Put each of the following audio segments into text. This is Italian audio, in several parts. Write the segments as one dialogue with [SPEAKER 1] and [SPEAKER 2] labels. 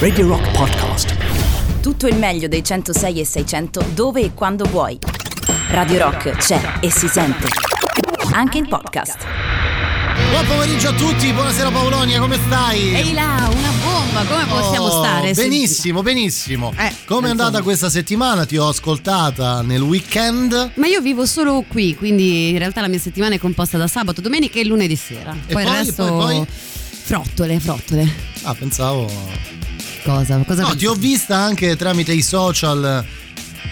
[SPEAKER 1] Radio Rock Podcast.
[SPEAKER 2] Tutto il meglio dei 106 e 600 dove e quando vuoi. Radio Rock c'è e si sente. Anche in podcast.
[SPEAKER 3] Buon pomeriggio a tutti, buonasera Paolonia, come stai?
[SPEAKER 4] Ehi là, una bomba, come possiamo
[SPEAKER 3] Oh,
[SPEAKER 4] stare?
[SPEAKER 3] Benissimo, benissimo.
[SPEAKER 4] Eh,
[SPEAKER 3] come è andata questa settimana? Ti ho ascoltata nel weekend.
[SPEAKER 4] Ma io vivo solo qui, quindi in realtà la mia settimana è composta da sabato, domenica e lunedì sera.
[SPEAKER 3] E
[SPEAKER 4] poi,
[SPEAKER 3] poi,
[SPEAKER 4] il resto
[SPEAKER 3] poi, poi?
[SPEAKER 4] Frottole, frottole.
[SPEAKER 3] Ah, pensavo.
[SPEAKER 4] Cosa? Cosa
[SPEAKER 3] No, ti ho vista anche tramite i social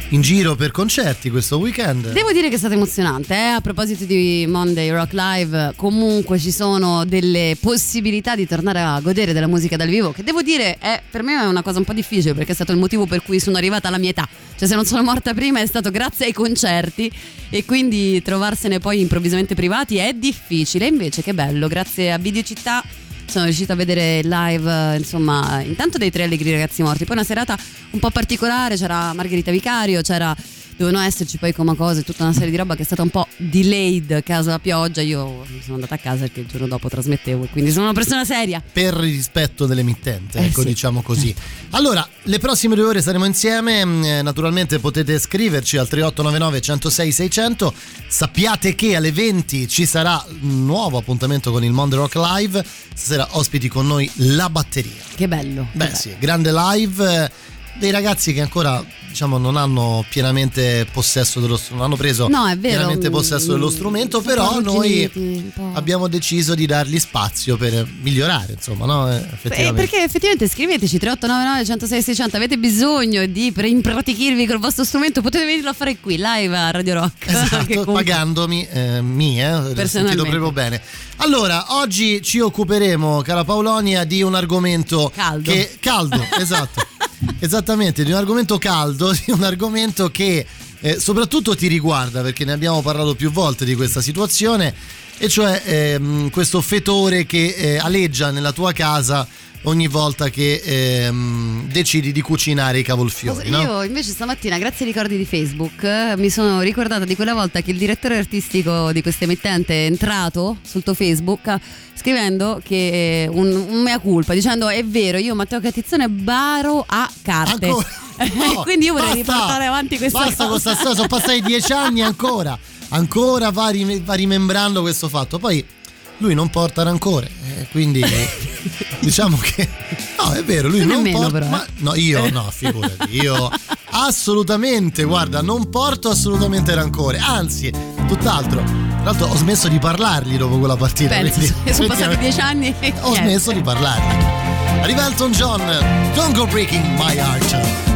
[SPEAKER 3] in giro per concerti questo weekend.
[SPEAKER 4] Devo dire che è stato emozionante, eh? a proposito di Monday Rock Live, comunque ci sono delle possibilità di tornare a godere della musica dal vivo, che devo dire è, per me è una cosa un po' difficile perché è stato il motivo per cui sono arrivata alla mia età, cioè se non sono morta prima è stato grazie ai concerti e quindi trovarsene poi improvvisamente privati è difficile, invece che bello, grazie a Videocittà sono riuscita a vedere live, insomma, intanto dei tre allegri ragazzi morti, poi una serata un po' particolare, c'era Margherita Vicario, c'era dovevano esserci poi come cose, tutta una serie di roba che è stata un po' delayed caso la pioggia, io sono andata a casa perché il giorno dopo trasmettevo quindi sono una persona seria.
[SPEAKER 3] Per rispetto dell'emittente,
[SPEAKER 4] Eh,
[SPEAKER 3] ecco,
[SPEAKER 4] sì.
[SPEAKER 3] diciamo così. Allora, le prossime due ore saremo insieme. mm, eh, naturalmente potete scriverci al 3899 106 600. Sappiate che alle 20 ci sarà un nuovo appuntamento con il Mondo Rock Live. Stasera ospiti con noi la batteria.
[SPEAKER 4] Che bello. che
[SPEAKER 3] Beh,
[SPEAKER 4] bello.
[SPEAKER 3] sì, grande live. Dei ragazzi che ancora diciamo non hanno pienamente possesso dello strumento, non hanno preso
[SPEAKER 4] No, vero,
[SPEAKER 3] pienamente
[SPEAKER 4] mm,
[SPEAKER 3] possesso dello strumento, però noi abbiamo deciso di dargli spazio per migliorare, insomma, no? Eh,
[SPEAKER 4] Eh,
[SPEAKER 3] effettivamente.
[SPEAKER 4] perché effettivamente scriveteci 3899 106 600 avete bisogno di pre- impratichirvi col vostro strumento potete venirlo a fare qui live a Radio Rock
[SPEAKER 3] Esatto, pagandomi eh, mi, eh, sentito proprio bene. Allora, oggi ci occuperemo, cara Paolonia, di un argomento
[SPEAKER 4] Caldo.
[SPEAKER 3] che caldo, esatto. Esattamente, di un argomento caldo, di un argomento che eh, soprattutto ti riguarda, perché ne abbiamo parlato più volte di questa situazione, e cioè ehm, questo fetore che eh, aleggia nella tua casa ogni volta che ehm, decidi di cucinare i cavolfiori, no?
[SPEAKER 4] Io invece stamattina, grazie ai ricordi di Facebook, eh, mi sono ricordata di quella volta che il direttore artistico di questa emittente è entrato sul tuo Facebook eh, scrivendo che eh, un, un mea culpa, dicendo è vero, io Matteo Catizzone baro a carte.
[SPEAKER 3] Ancora? No,
[SPEAKER 4] Quindi io vorrei
[SPEAKER 3] basta.
[SPEAKER 4] riportare avanti questa
[SPEAKER 3] Basta con
[SPEAKER 4] cosa.
[SPEAKER 3] questa storia, sono passati dieci anni ancora. Ancora va, rim- va rimembrando questo fatto. Poi lui non porta rancore, eh, quindi diciamo che no, è vero, lui
[SPEAKER 4] Tu
[SPEAKER 3] non
[SPEAKER 4] nemmeno,
[SPEAKER 3] porta
[SPEAKER 4] però,
[SPEAKER 3] ma no, io no, figurati, io assolutamente, guarda, non porto assolutamente rancore, anzi, tutt'altro. Tra l'altro ho smesso di parlargli dopo quella partita.
[SPEAKER 4] Penso,
[SPEAKER 3] quindi-
[SPEAKER 4] sono passati dieci anni
[SPEAKER 3] Ho
[SPEAKER 4] niente.
[SPEAKER 3] smesso di parlargli. Arriva Elton John, Don't Go Breaking My Heart.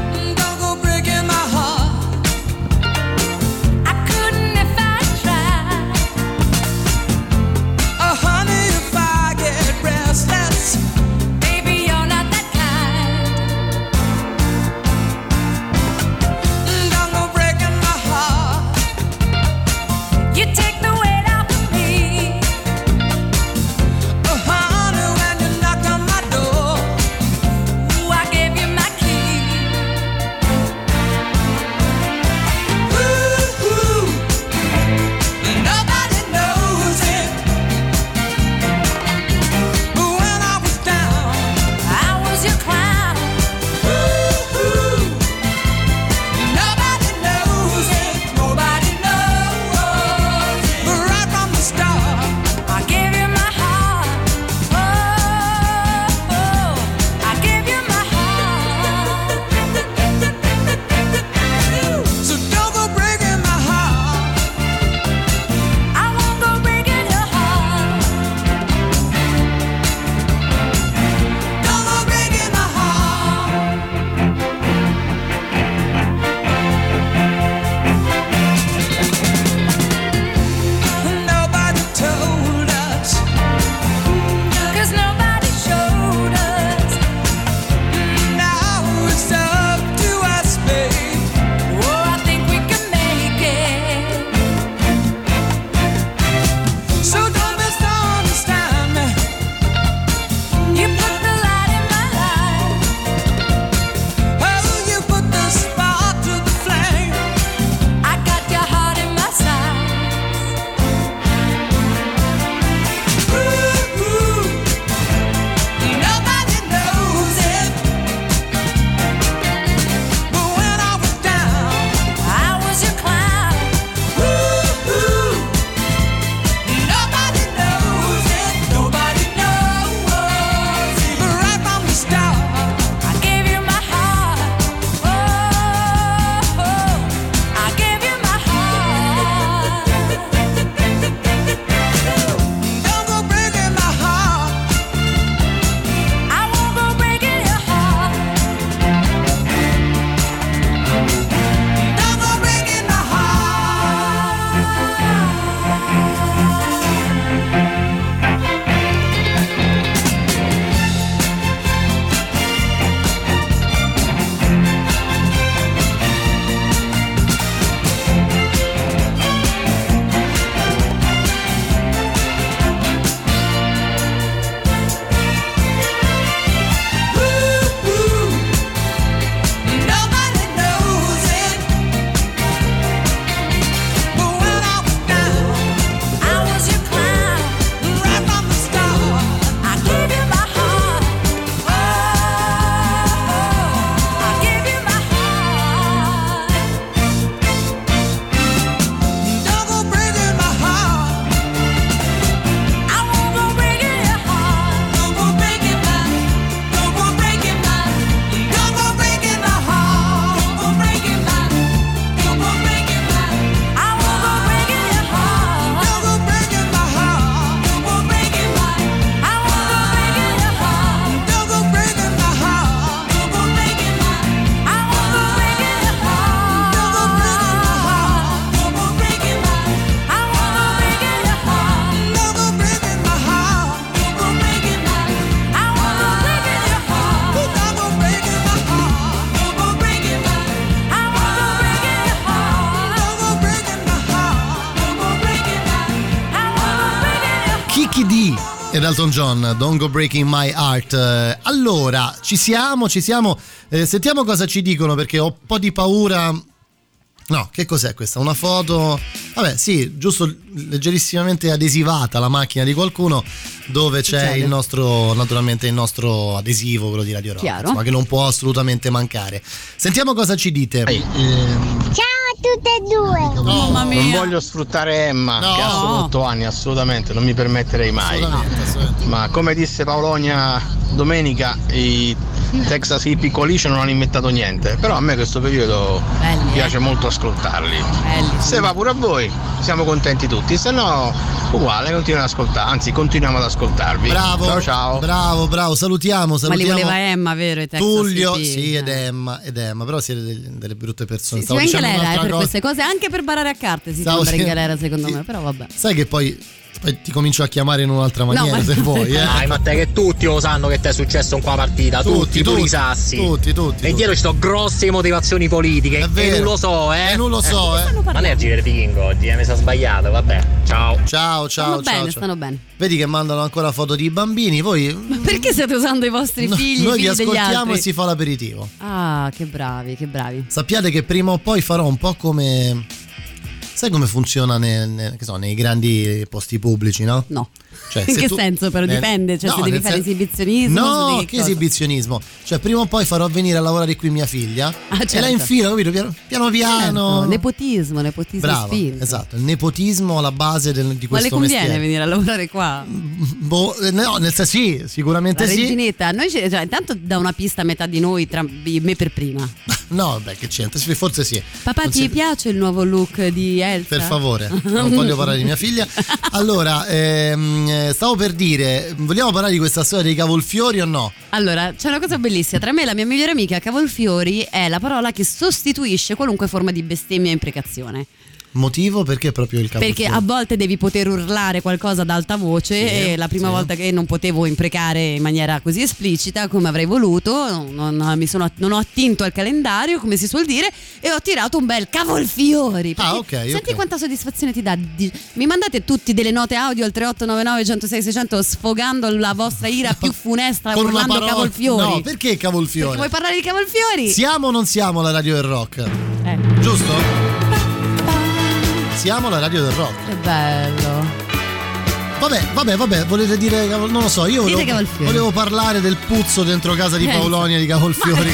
[SPEAKER 3] Elton John, Don't Go Breaking My Heart. Eh, Allora, ci siamo, ci siamo. Eh, sentiamo cosa ci dicono perché ho un po' di paura. No, che cos'è questa? Una foto. Vabbè, sì, giusto leggerissimamente adesivata la macchina di qualcuno dove c'è
[SPEAKER 4] Succede.
[SPEAKER 3] il nostro, naturalmente il nostro adesivo, quello di Radio Rock, insomma, che non può assolutamente mancare. Sentiamo cosa ci dite.
[SPEAKER 5] Ciao tutte e due.
[SPEAKER 4] Mamma
[SPEAKER 6] Non
[SPEAKER 4] mia.
[SPEAKER 6] voglio sfruttare Emma,
[SPEAKER 3] No.
[SPEAKER 6] che ha solo 8 anni, assolutamente, non mi permetterei mai.
[SPEAKER 3] Assolutamente, assolutamente.
[SPEAKER 6] Ma come disse Paolonia domenica, i Texas Hippie Coalition non hanno inventato niente. Però a me questo periodo
[SPEAKER 4] Belli, eh.
[SPEAKER 6] piace molto ascoltarli.
[SPEAKER 4] Belli, sì.
[SPEAKER 6] Se va pure a voi, siamo contenti tutti, se no uguale, continuiamo ad ascoltare, anzi continuiamo ad ascoltarvi.
[SPEAKER 3] Bravo,
[SPEAKER 6] Ciao ciao.
[SPEAKER 3] bravo, bravo, salutiamo,
[SPEAKER 4] Ma li
[SPEAKER 3] salutiamo.
[SPEAKER 4] voleva Emma, vero? i Texas
[SPEAKER 3] Tullio,
[SPEAKER 4] Hippie?
[SPEAKER 3] sì, ed
[SPEAKER 4] Eh.
[SPEAKER 3] Emma, ed Emma, però siete degli- delle brutte persone.
[SPEAKER 4] Sì,
[SPEAKER 3] Stavo
[SPEAKER 4] anche
[SPEAKER 3] dicendo
[SPEAKER 4] lei era eh, per
[SPEAKER 3] cosa.
[SPEAKER 4] queste cose, anche per barare a carte si
[SPEAKER 3] Stavo
[SPEAKER 4] andare in galera secondo
[SPEAKER 3] sì.
[SPEAKER 4] me, però vabbè.
[SPEAKER 3] Sai che poi, poi ti comincio a chiamare in un'altra maniera
[SPEAKER 4] ma-
[SPEAKER 3] se vuoi, eh.
[SPEAKER 7] Dai, ma te che tutti lo sanno che ti è successo in qua partita, tutti, pure i sassi.
[SPEAKER 3] Tutti, tutti.
[SPEAKER 7] E dietro ci sono grosse motivazioni politiche.
[SPEAKER 3] È
[SPEAKER 7] E
[SPEAKER 3] vero.
[SPEAKER 7] non lo so, eh.
[SPEAKER 3] E non lo so, eh.
[SPEAKER 7] Ma ne è Giver di Kingo oggi, eh, mi sa sbagliato, vabbè. Ciao.
[SPEAKER 3] Ciao, ciao,
[SPEAKER 4] Stanno
[SPEAKER 3] ciao.
[SPEAKER 4] bene,
[SPEAKER 3] ciao.
[SPEAKER 4] stanno bene.
[SPEAKER 3] Vedi che mandano ancora foto di bambini, voi
[SPEAKER 4] Ma perché state usando i vostri
[SPEAKER 3] No,
[SPEAKER 4] figli, i
[SPEAKER 3] noi vi
[SPEAKER 4] figli
[SPEAKER 3] ascoltiamo
[SPEAKER 4] altri?
[SPEAKER 3] e si fa l'aperitivo.
[SPEAKER 4] Ah, che bravi, che bravi.
[SPEAKER 3] Sappiate che prima o poi farò un po' come Sai come funziona nel- nel- so, nei grandi posti pubblici, no?
[SPEAKER 4] No.
[SPEAKER 3] Cioè,
[SPEAKER 4] In che
[SPEAKER 3] tu-
[SPEAKER 4] senso però
[SPEAKER 3] nel-
[SPEAKER 4] dipende? Cioè
[SPEAKER 3] no,
[SPEAKER 4] se devi fare
[SPEAKER 3] sen-
[SPEAKER 4] esibizionismo?
[SPEAKER 3] No, che,
[SPEAKER 4] cosa?
[SPEAKER 3] esibizionismo. Cioè, prima o poi farò venire a lavorare qui mia figlia
[SPEAKER 4] Ah,
[SPEAKER 3] e la
[SPEAKER 4] certo.
[SPEAKER 3] infilo, capito? Piano piano. piano.
[SPEAKER 4] Certo, nepotismo, nepotismo spinto.
[SPEAKER 3] esatto, il nepotismo alla base del- di
[SPEAKER 4] Ma le
[SPEAKER 3] questo
[SPEAKER 4] conviene
[SPEAKER 3] mestiere.
[SPEAKER 4] venire a lavorare qua?
[SPEAKER 3] Boh, eh, no, nel senso sì, sicuramente
[SPEAKER 4] La
[SPEAKER 3] sì.
[SPEAKER 4] reginetta, noi ci- cioè, intanto da una pista a metà di noi, tra me per prima.
[SPEAKER 3] No, beh, che c'entra? Forse sì.
[SPEAKER 4] Papà,
[SPEAKER 3] Non
[SPEAKER 4] ti
[SPEAKER 3] si-
[SPEAKER 4] piace il nuovo look di Elsa?
[SPEAKER 3] Per favore, non voglio parlare di mia figlia. Allora, ehm, eh, stavo per dire, vogliamo parlare di questa storia dei cavolfiori o no?
[SPEAKER 4] Allora, c'è una cosa bellissima. Tra me e la mia migliore amica, cavolfiori è la parola che sostituisce qualunque forma di bestemmia e imprecazione.
[SPEAKER 3] Motivo perché proprio il cavolfiore?
[SPEAKER 4] Perché a volte devi poter urlare qualcosa ad alta voce
[SPEAKER 3] Sì,
[SPEAKER 4] e la prima
[SPEAKER 3] sì.
[SPEAKER 4] volta che non potevo imprecare in maniera così esplicita come avrei voluto, non, non mi sono, non ho attinto al calendario, come si suol dire, e ho tirato un bel cavolfiori.
[SPEAKER 3] Ah, ok,
[SPEAKER 4] Senti
[SPEAKER 3] ok.
[SPEAKER 4] quanta soddisfazione ti dà. mi mandate tutti delle note audio al 3899 106 600 sfogando la vostra ira più funesta
[SPEAKER 3] Con
[SPEAKER 4] urlando
[SPEAKER 3] parola-
[SPEAKER 4] cavolfiori.
[SPEAKER 3] No, perché
[SPEAKER 4] Perché
[SPEAKER 3] cavolfiore?
[SPEAKER 4] vuoi parlare di cavolfiori?
[SPEAKER 3] Siamo o non siamo la radio del rock?
[SPEAKER 4] Eh,
[SPEAKER 3] Giusto? Siamo la radio del rock.
[SPEAKER 4] che bello.
[SPEAKER 3] Vabbè, vabbè, vabbè, volete dire non lo so, io volevo,
[SPEAKER 4] cavolfiori.
[SPEAKER 3] volevo parlare del puzzo dentro casa di
[SPEAKER 4] Eh,
[SPEAKER 3] Paolonia di cavolfiori.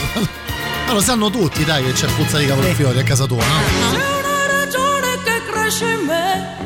[SPEAKER 3] Ma lo sanno tutti, dai, che c'è puzza di cavolfiori a casa tua, no?
[SPEAKER 8] C'è una ragione che cresce in me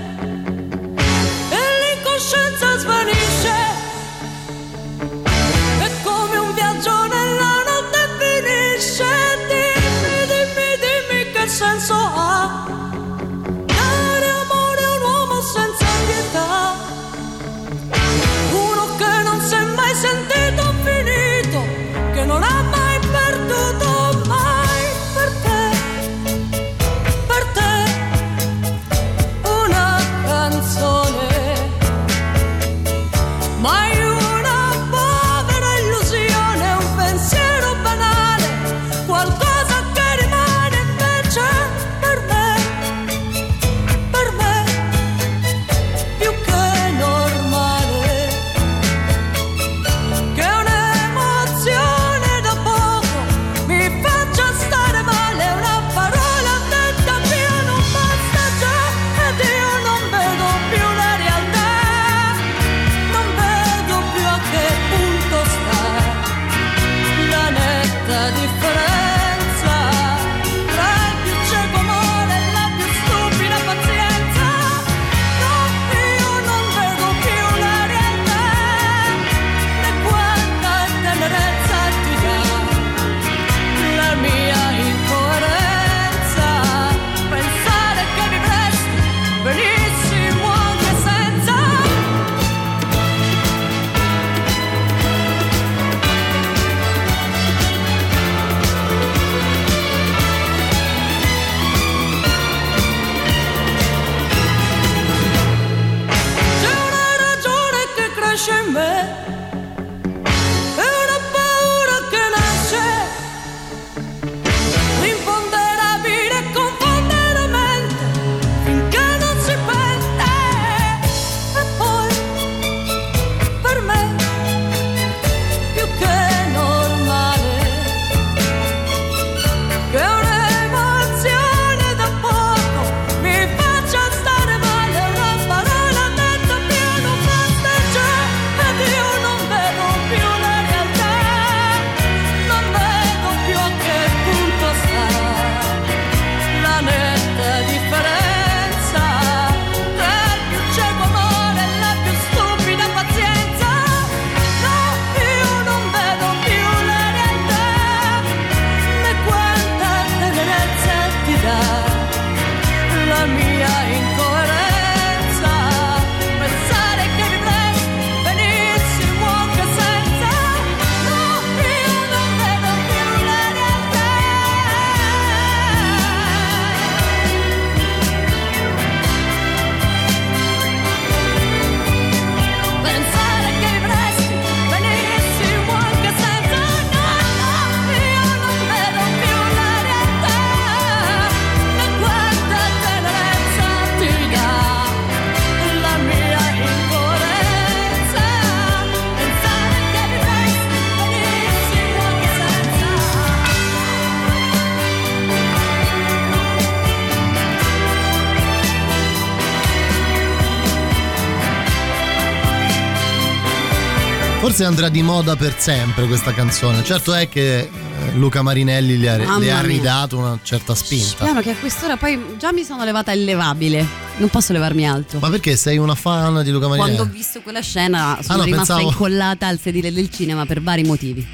[SPEAKER 3] Forse andrà di moda per sempre questa canzone. Certo è che eh, Luca Marinelli le ha, le ha ridato una certa spinta.
[SPEAKER 4] Piano che a quest'ora poi già mi sono levata illevabile. Non posso levarmi altro.
[SPEAKER 3] Ma perché sei una fan di Luca Marinelli?
[SPEAKER 4] Quando ho visto quella scena sono
[SPEAKER 3] no,
[SPEAKER 4] rimasta
[SPEAKER 3] pensavo-
[SPEAKER 4] incollata al sedile del cinema per vari motivi.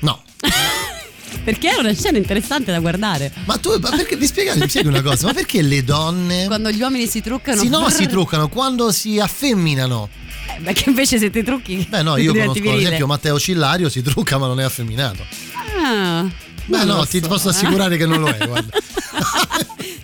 [SPEAKER 3] No.
[SPEAKER 4] Perché era una scena interessante da guardare.
[SPEAKER 3] Ma tu, ma perché mi spieghi, mi spieghi una cosa? Ma perché le donne.
[SPEAKER 4] Quando gli uomini si truccano.
[SPEAKER 3] Sì, no,
[SPEAKER 4] brrr,
[SPEAKER 3] si truccano, quando si affemminano.
[SPEAKER 4] Eh, Perché invece se ti trucchi.
[SPEAKER 3] Beh, no, io conosco ad
[SPEAKER 4] virile.
[SPEAKER 3] esempio Matteo Cillario, si trucca ma non è affemminato.
[SPEAKER 4] Ah,
[SPEAKER 3] Beh, no,
[SPEAKER 4] lo
[SPEAKER 3] ti
[SPEAKER 4] so,
[SPEAKER 3] posso
[SPEAKER 4] eh.
[SPEAKER 3] assicurare che non lo è, guarda.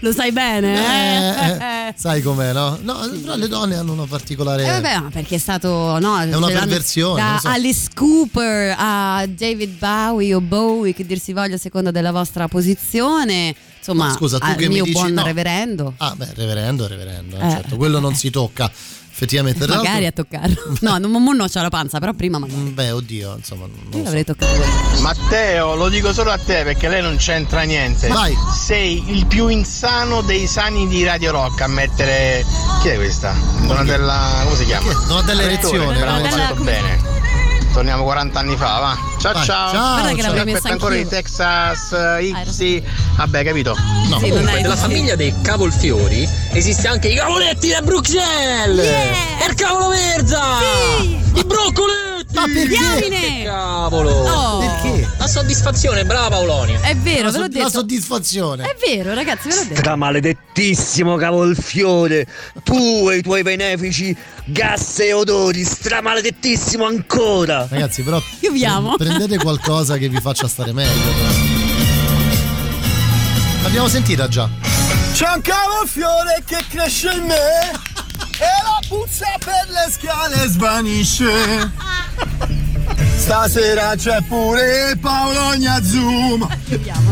[SPEAKER 4] Lo sai bene,
[SPEAKER 3] Eh,
[SPEAKER 4] eh?
[SPEAKER 3] eh, sai com'è, no? No, però le donne hanno una particolare.
[SPEAKER 4] Eh, vabbè, ma perché è stato no,
[SPEAKER 3] È una perversione,
[SPEAKER 4] Da
[SPEAKER 3] so.
[SPEAKER 4] Alice Cooper a David Bowie o Bowie, che dir si voglia a seconda della vostra posizione. Insomma,
[SPEAKER 3] Ma scusa, tu che mi
[SPEAKER 4] mio
[SPEAKER 3] dici
[SPEAKER 4] buon
[SPEAKER 3] no.
[SPEAKER 4] reverendo.
[SPEAKER 3] Ah, beh, reverendo, reverendo, Eh. certo, quello non si tocca. Effettivamente,
[SPEAKER 4] Magari a toccarlo. No, non, mo non c'ho la panza, però prima magari.
[SPEAKER 3] Mm, Beh, oddio, insomma, non
[SPEAKER 4] Io
[SPEAKER 3] lo so.
[SPEAKER 4] l'avrei toccato.
[SPEAKER 6] Matteo, lo dico solo a te perché lei non c'entra niente.
[SPEAKER 3] Vai.
[SPEAKER 6] Sei il più insano dei sani di Radio Rock a mettere. Chi è questa? Donatella. come si chiama?
[SPEAKER 3] Donatella Erezione,
[SPEAKER 6] Bravo, bene. Torniamo 40 anni fa, va. Ciao
[SPEAKER 3] Vai,
[SPEAKER 6] ciao.
[SPEAKER 3] ciao,
[SPEAKER 4] Guarda che l'avrei
[SPEAKER 6] Aspetta
[SPEAKER 4] messa
[SPEAKER 6] ancora di Texas eh, Ipsy. Vabbè, capito.
[SPEAKER 3] No.
[SPEAKER 4] Sì,
[SPEAKER 7] Comunque, della famiglia dei cavolfiori esiste anche i cavoletti da Bruxelles!
[SPEAKER 4] Yeah!
[SPEAKER 7] E il cavolo verza!
[SPEAKER 4] Sì!
[SPEAKER 7] I broccoletti!
[SPEAKER 3] Ma perché?
[SPEAKER 4] Diamine!
[SPEAKER 7] Cavolo!
[SPEAKER 4] Oh,
[SPEAKER 3] Perché?
[SPEAKER 7] La soddisfazione, brava Paolonia!
[SPEAKER 4] È vero,
[SPEAKER 3] La,
[SPEAKER 4] ve l'ho
[SPEAKER 3] so- la
[SPEAKER 4] detto.
[SPEAKER 3] soddisfazione.
[SPEAKER 4] È vero, ragazzi, ve l'ho detto.
[SPEAKER 9] Stramaledettissimo cavolfiore, tu e i tuoi benefici gas e odori, stramaledettissimo ancora.
[SPEAKER 3] Ragazzi, però
[SPEAKER 4] Io vi amo.
[SPEAKER 3] prendete qualcosa che vi faccia stare meglio. L'abbiamo sentita già.
[SPEAKER 9] C'è un cavolfiore che cresce in me e la puzza per le scale svanisce. Stasera c'è pure Paolonia Zoom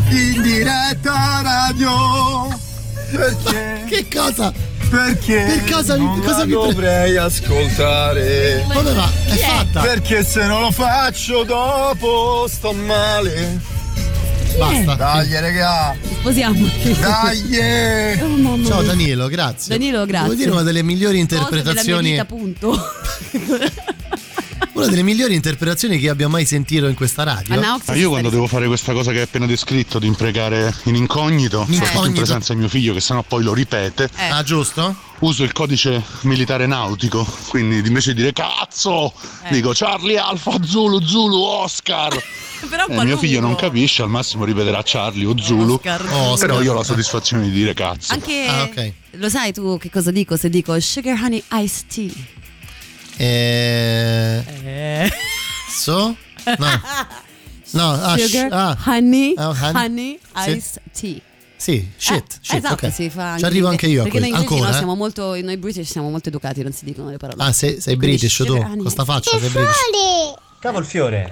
[SPEAKER 9] in diretta radio. Perché?
[SPEAKER 3] Che cosa?
[SPEAKER 9] Perché?
[SPEAKER 3] Che cosa mi-
[SPEAKER 9] non
[SPEAKER 3] cosa mi pre-
[SPEAKER 9] dovrei ascoltare?
[SPEAKER 3] Come va? È? fatta.
[SPEAKER 9] Perché se non lo faccio dopo sto male.
[SPEAKER 3] Basta.
[SPEAKER 9] Dai, raga,
[SPEAKER 4] Sposiamo.
[SPEAKER 9] dai.
[SPEAKER 4] Oh, mamma
[SPEAKER 3] Ciao
[SPEAKER 4] mia.
[SPEAKER 3] Danilo, grazie.
[SPEAKER 4] Danilo, grazie.
[SPEAKER 3] Devo dire una delle migliori
[SPEAKER 4] Cose della mia
[SPEAKER 3] interpretazioni.
[SPEAKER 4] vita, punto.
[SPEAKER 3] Una delle migliori interpretazioni che abbia mai sentito in questa radio.
[SPEAKER 10] Ma io quando devo fare questa cosa che hai appena descritto di imprecare in incognito,
[SPEAKER 3] In
[SPEAKER 10] soprattutto in
[SPEAKER 3] incognito.
[SPEAKER 10] presenza di mio figlio che sennò poi lo ripete,
[SPEAKER 4] Eh.
[SPEAKER 3] Ah, giusto?
[SPEAKER 10] uso il codice militare nautico, quindi invece di dire cazzo,
[SPEAKER 4] Eh.
[SPEAKER 10] dico Charlie Alfa Zulu Zulu Oscar.
[SPEAKER 4] Però un
[SPEAKER 10] Eh, mio figlio non capisce, al massimo ripeterà Charlie o Zulu.
[SPEAKER 4] Oscar.
[SPEAKER 3] Oscar.
[SPEAKER 10] Però io ho la soddisfazione di dire cazzo.
[SPEAKER 4] Anche
[SPEAKER 3] Ah, ok.
[SPEAKER 4] lo sai tu che cosa dico se dico sugar honey iced tea?
[SPEAKER 3] Eh... So? No. No, ah,
[SPEAKER 4] sugar
[SPEAKER 3] sh- ah,
[SPEAKER 4] honey,
[SPEAKER 3] Oh, honey.
[SPEAKER 4] honey
[SPEAKER 3] Sì.
[SPEAKER 4] iced tea.
[SPEAKER 3] sì, shit,
[SPEAKER 4] Eh,
[SPEAKER 3] shit,
[SPEAKER 4] esatto,
[SPEAKER 3] ok.
[SPEAKER 4] si fa
[SPEAKER 3] Ci arrivo anche io a
[SPEAKER 4] Perché
[SPEAKER 3] quello.
[SPEAKER 4] noi
[SPEAKER 3] Ancora?
[SPEAKER 4] no,
[SPEAKER 3] eh?
[SPEAKER 4] siamo molto, noi british siamo molto educati, non si dicono le parole.
[SPEAKER 3] Ah, sei, sei british tu?
[SPEAKER 4] honey
[SPEAKER 3] Con sta faccia sei british.
[SPEAKER 11] Cavolfiore.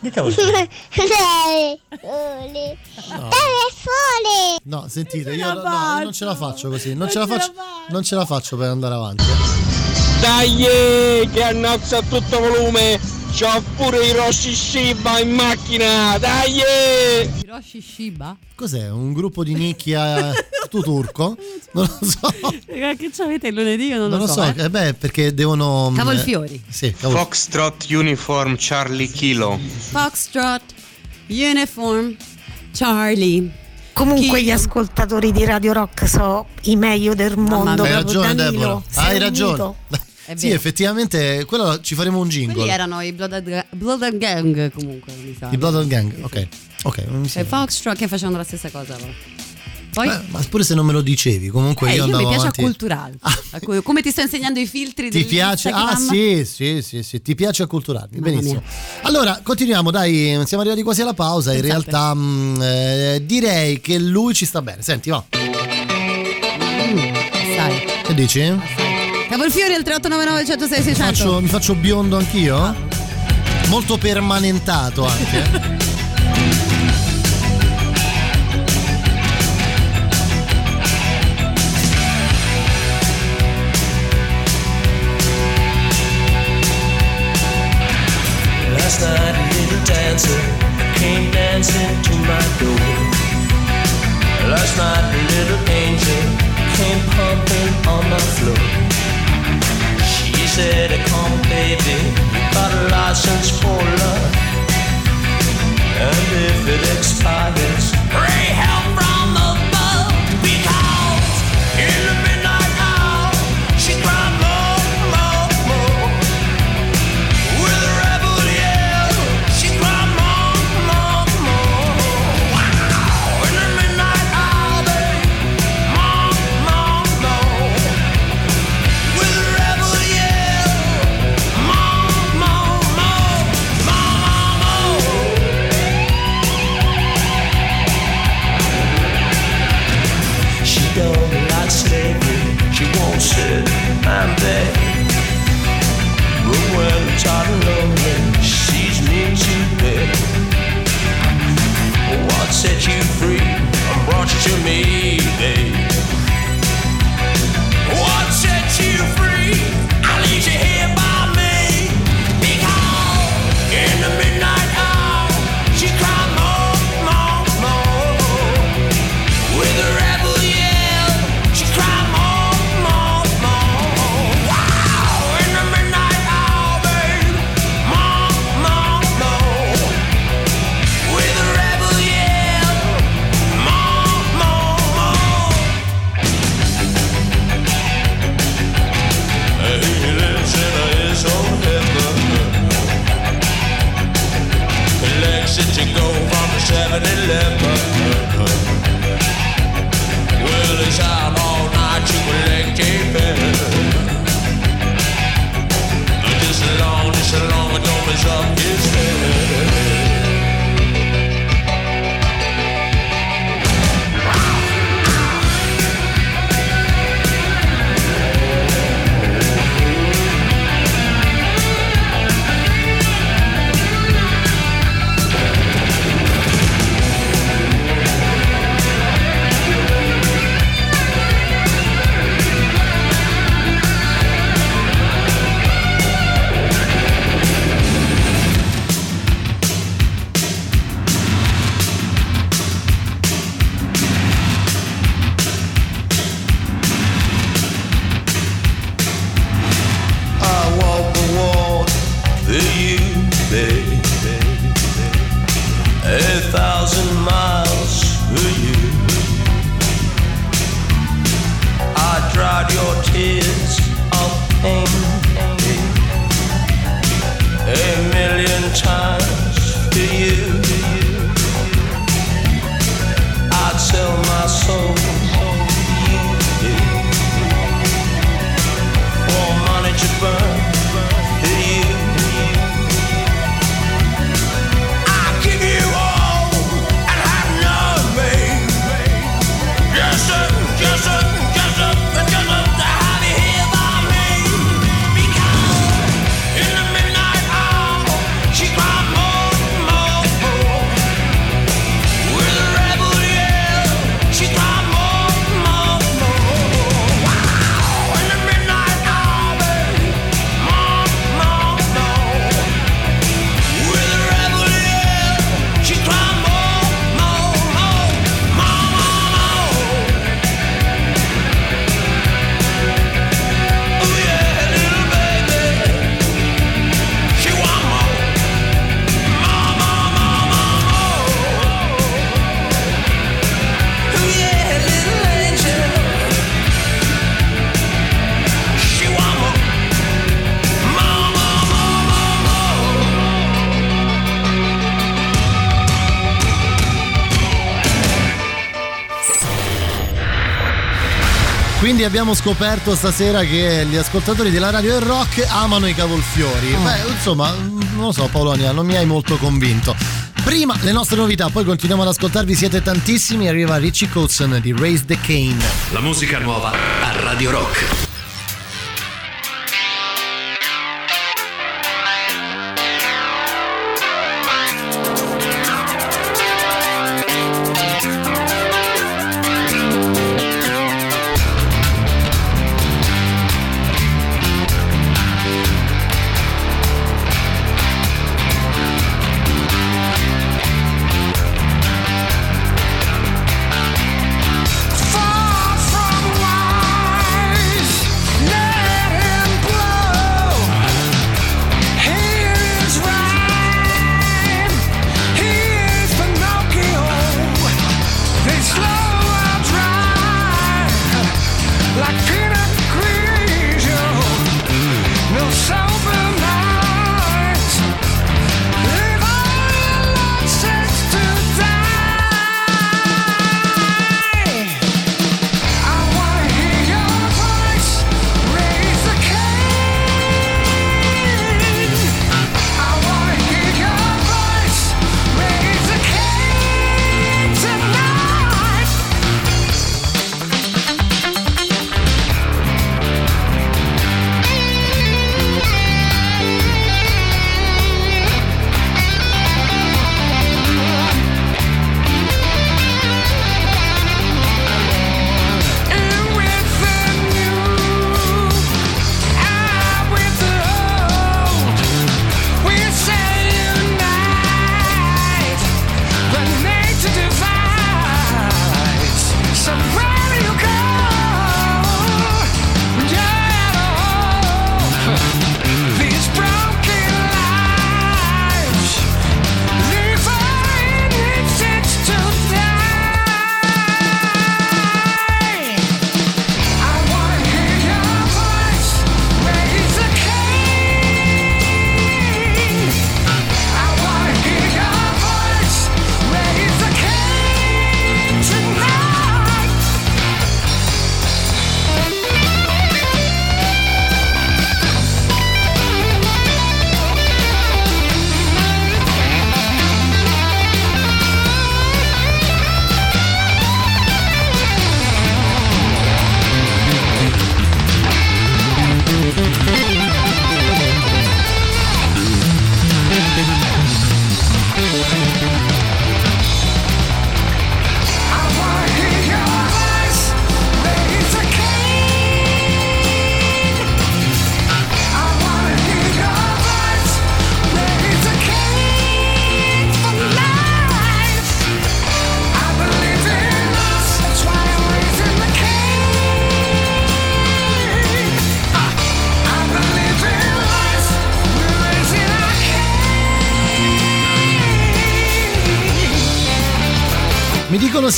[SPEAKER 11] Che cavolfiore?
[SPEAKER 5] Sole! Sole!
[SPEAKER 3] No, sentite, io no, non ce la
[SPEAKER 4] faccio.
[SPEAKER 3] così, non,
[SPEAKER 4] Non
[SPEAKER 3] ce la
[SPEAKER 4] faccio.
[SPEAKER 3] non ce la faccio per andare avanti.
[SPEAKER 9] Dai, che annozza a tutto volume. C'ho pure i Roshi Shiba in macchina. Dai!
[SPEAKER 4] Hiroshi Shiba?
[SPEAKER 3] Cos'è? Un gruppo di nicchia tu turco? Non lo so.
[SPEAKER 4] Che c'avete il lunedì? Io non,
[SPEAKER 3] Non lo so,
[SPEAKER 4] eh.
[SPEAKER 3] eh beh, perché devono.
[SPEAKER 4] Cavolfiori.
[SPEAKER 3] eh, Sì, cavol-
[SPEAKER 12] Foxtrot Uniform Charlie Kilo.
[SPEAKER 4] Foxtrot, Uniform, Charlie.
[SPEAKER 13] Comunque
[SPEAKER 4] Chi-
[SPEAKER 13] gli ascoltatori di Radio Rock sono i meglio del mondo.
[SPEAKER 3] Hai ragione,
[SPEAKER 13] Danilo,
[SPEAKER 3] Deborah. Hai ragione.
[SPEAKER 4] È
[SPEAKER 3] Sì,
[SPEAKER 4] vero.
[SPEAKER 3] effettivamente, quello ci faremo un jingle.
[SPEAKER 4] Quelli erano i Blood and, Blood and Gang comunque.
[SPEAKER 3] I Blood and Gang, ok. Ok, non mi
[SPEAKER 4] E. Foxtrot che facevano la stessa cosa. però. Poi
[SPEAKER 3] Eh, ma pure se non me lo dicevi, comunque
[SPEAKER 4] eh,
[SPEAKER 3] io
[SPEAKER 4] io
[SPEAKER 3] andavo
[SPEAKER 4] mi piace
[SPEAKER 3] avanti.
[SPEAKER 4] acculturale. Accu- Come ti sto insegnando i filtri
[SPEAKER 3] Ti piace? Ah, sì, sì, sì, sì, ti piace acculturarmi.
[SPEAKER 4] Mamma
[SPEAKER 3] Benissimo. Allora, continuiamo, dai, siamo arrivati quasi alla pausa. In
[SPEAKER 4] Pensate.
[SPEAKER 3] realtà, mh, eh, direi che lui ci sta bene. Senti, va.
[SPEAKER 4] Mm, sai.
[SPEAKER 3] Che dici?
[SPEAKER 4] Cavolfiori al 3899 106 600.
[SPEAKER 3] Faccio- mi faccio biondo anch'io? Molto permanentato anche.
[SPEAKER 14] Last night a little dancer came dancing to my door. Last night a little angel came pumping on my floor. said, Come, baby, you got a license for love. And if it expires, pray help
[SPEAKER 3] abbiamo scoperto stasera che gli ascoltatori della radio e rock amano i cavolfiori. Oh. Beh, insomma, non lo so Paolonia, non mi hai molto convinto. Prima le nostre novità, poi continuiamo ad ascoltarvi, siete tantissimi, arriva Richie Coulson di Raise the Cane.
[SPEAKER 1] La musica nuova a Radio Rock.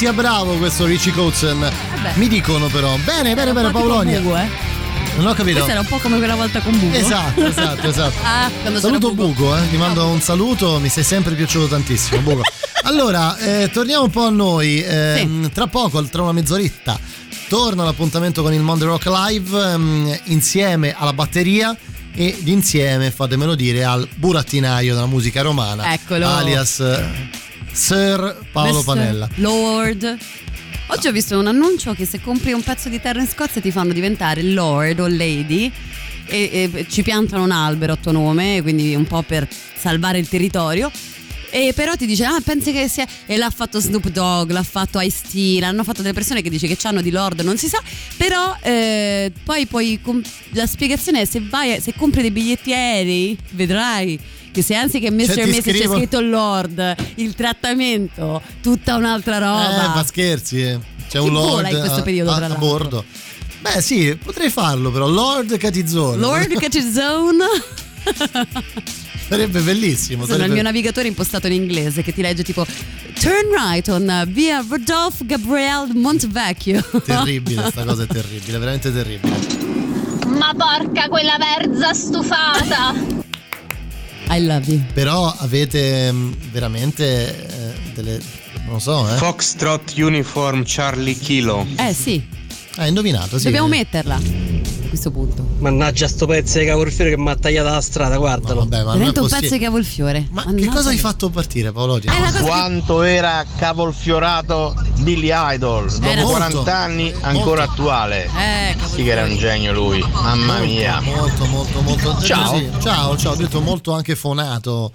[SPEAKER 3] Sia bravo questo Richie Coatzen. Mi dicono però. Bene, bene, bene, Paolonia.
[SPEAKER 4] Bugo, eh.
[SPEAKER 3] Non ho capito.
[SPEAKER 4] Questo era un po' come quella volta con Bugo.
[SPEAKER 3] Esatto, esatto, esatto.
[SPEAKER 4] Ah,
[SPEAKER 3] Saluto
[SPEAKER 4] Bugo.
[SPEAKER 3] Bugo, eh. ti mando un saluto, mi sei sempre piaciuto tantissimo, Bugo. Allora, eh, torniamo un po' a noi. ehm, Tra poco, tra una mezz'oretta, torna l'appuntamento con il Monday Rock Live ehm, insieme alla batteria ed insieme, fatemelo dire, al burattinaio della musica romana,
[SPEAKER 4] Eccolo.
[SPEAKER 3] alias eh, Sir Paolo
[SPEAKER 4] Mr.
[SPEAKER 3] Panella.
[SPEAKER 4] Lord. Oggi ho visto un annuncio che se compri un pezzo di terra in Scozia ti fanno diventare Lord o Lady e, e ci piantano un albero a tuo nome, quindi un po' per salvare il territorio. E però ti dice, ah, pensi che sia. E l'ha fatto Snoop Dogg, l'ha fatto Ice-T, l'hanno fatto delle persone che dice che hanno di Lord, non si sa. Però eh, poi poi com- la spiegazione è se vai, se compri dei biglietti aerei, vedrai che se anziché Mr.
[SPEAKER 3] Cioè,
[SPEAKER 4] e Mrs. c'è scritto Lord, il trattamento, tutta un'altra roba.
[SPEAKER 3] Eh, ma scherzi, eh. c'è un
[SPEAKER 4] Chi
[SPEAKER 3] Lord
[SPEAKER 4] vola in questo
[SPEAKER 3] a-
[SPEAKER 4] periodo,
[SPEAKER 3] a,
[SPEAKER 4] tra
[SPEAKER 3] a
[SPEAKER 4] l'altro?
[SPEAKER 3] bordo. Beh, sì, potrei farlo, però Lord Catizzone.
[SPEAKER 4] Lord Catch Zone.
[SPEAKER 3] Sarebbe bellissimo.
[SPEAKER 4] Sono il
[SPEAKER 3] sarebbe-
[SPEAKER 4] mio navigatore impostato in inglese che ti legge tipo Turn right on uh, via Rodolfo Gabriel Montevecchio.
[SPEAKER 3] Terribile, sta cosa è terribile, veramente terribile.
[SPEAKER 15] Ma porca quella verza stufata!
[SPEAKER 4] I love you.
[SPEAKER 3] Però avete mm, veramente eh, delle. non lo so, eh.
[SPEAKER 12] Foxtrot Uniform Charlie Kilo.
[SPEAKER 4] Eh sì,
[SPEAKER 3] Hai indovinato, sì.
[SPEAKER 4] dobbiamo metterla questo punto.
[SPEAKER 16] Mannaggia sto pezzo di cavolfiore che mi ha tagliato la strada, guardalo.
[SPEAKER 3] vabbè, ma
[SPEAKER 4] Diventa un pezzo di cavolfiore.
[SPEAKER 3] Ma che cosa hai fatto partire, Paolo?
[SPEAKER 4] Cosa
[SPEAKER 6] Quanto era cavolfiorato Billy Idol dopo
[SPEAKER 4] Era-
[SPEAKER 6] 40
[SPEAKER 3] Molto,
[SPEAKER 6] anni ancora attuale.
[SPEAKER 4] Eh,
[SPEAKER 6] Sì che era un genio lui, mamma mia.
[SPEAKER 3] Molto, molto, molto.
[SPEAKER 6] Ciao.
[SPEAKER 3] Sì, ciao, ciao. Ho detto molto anche fonato,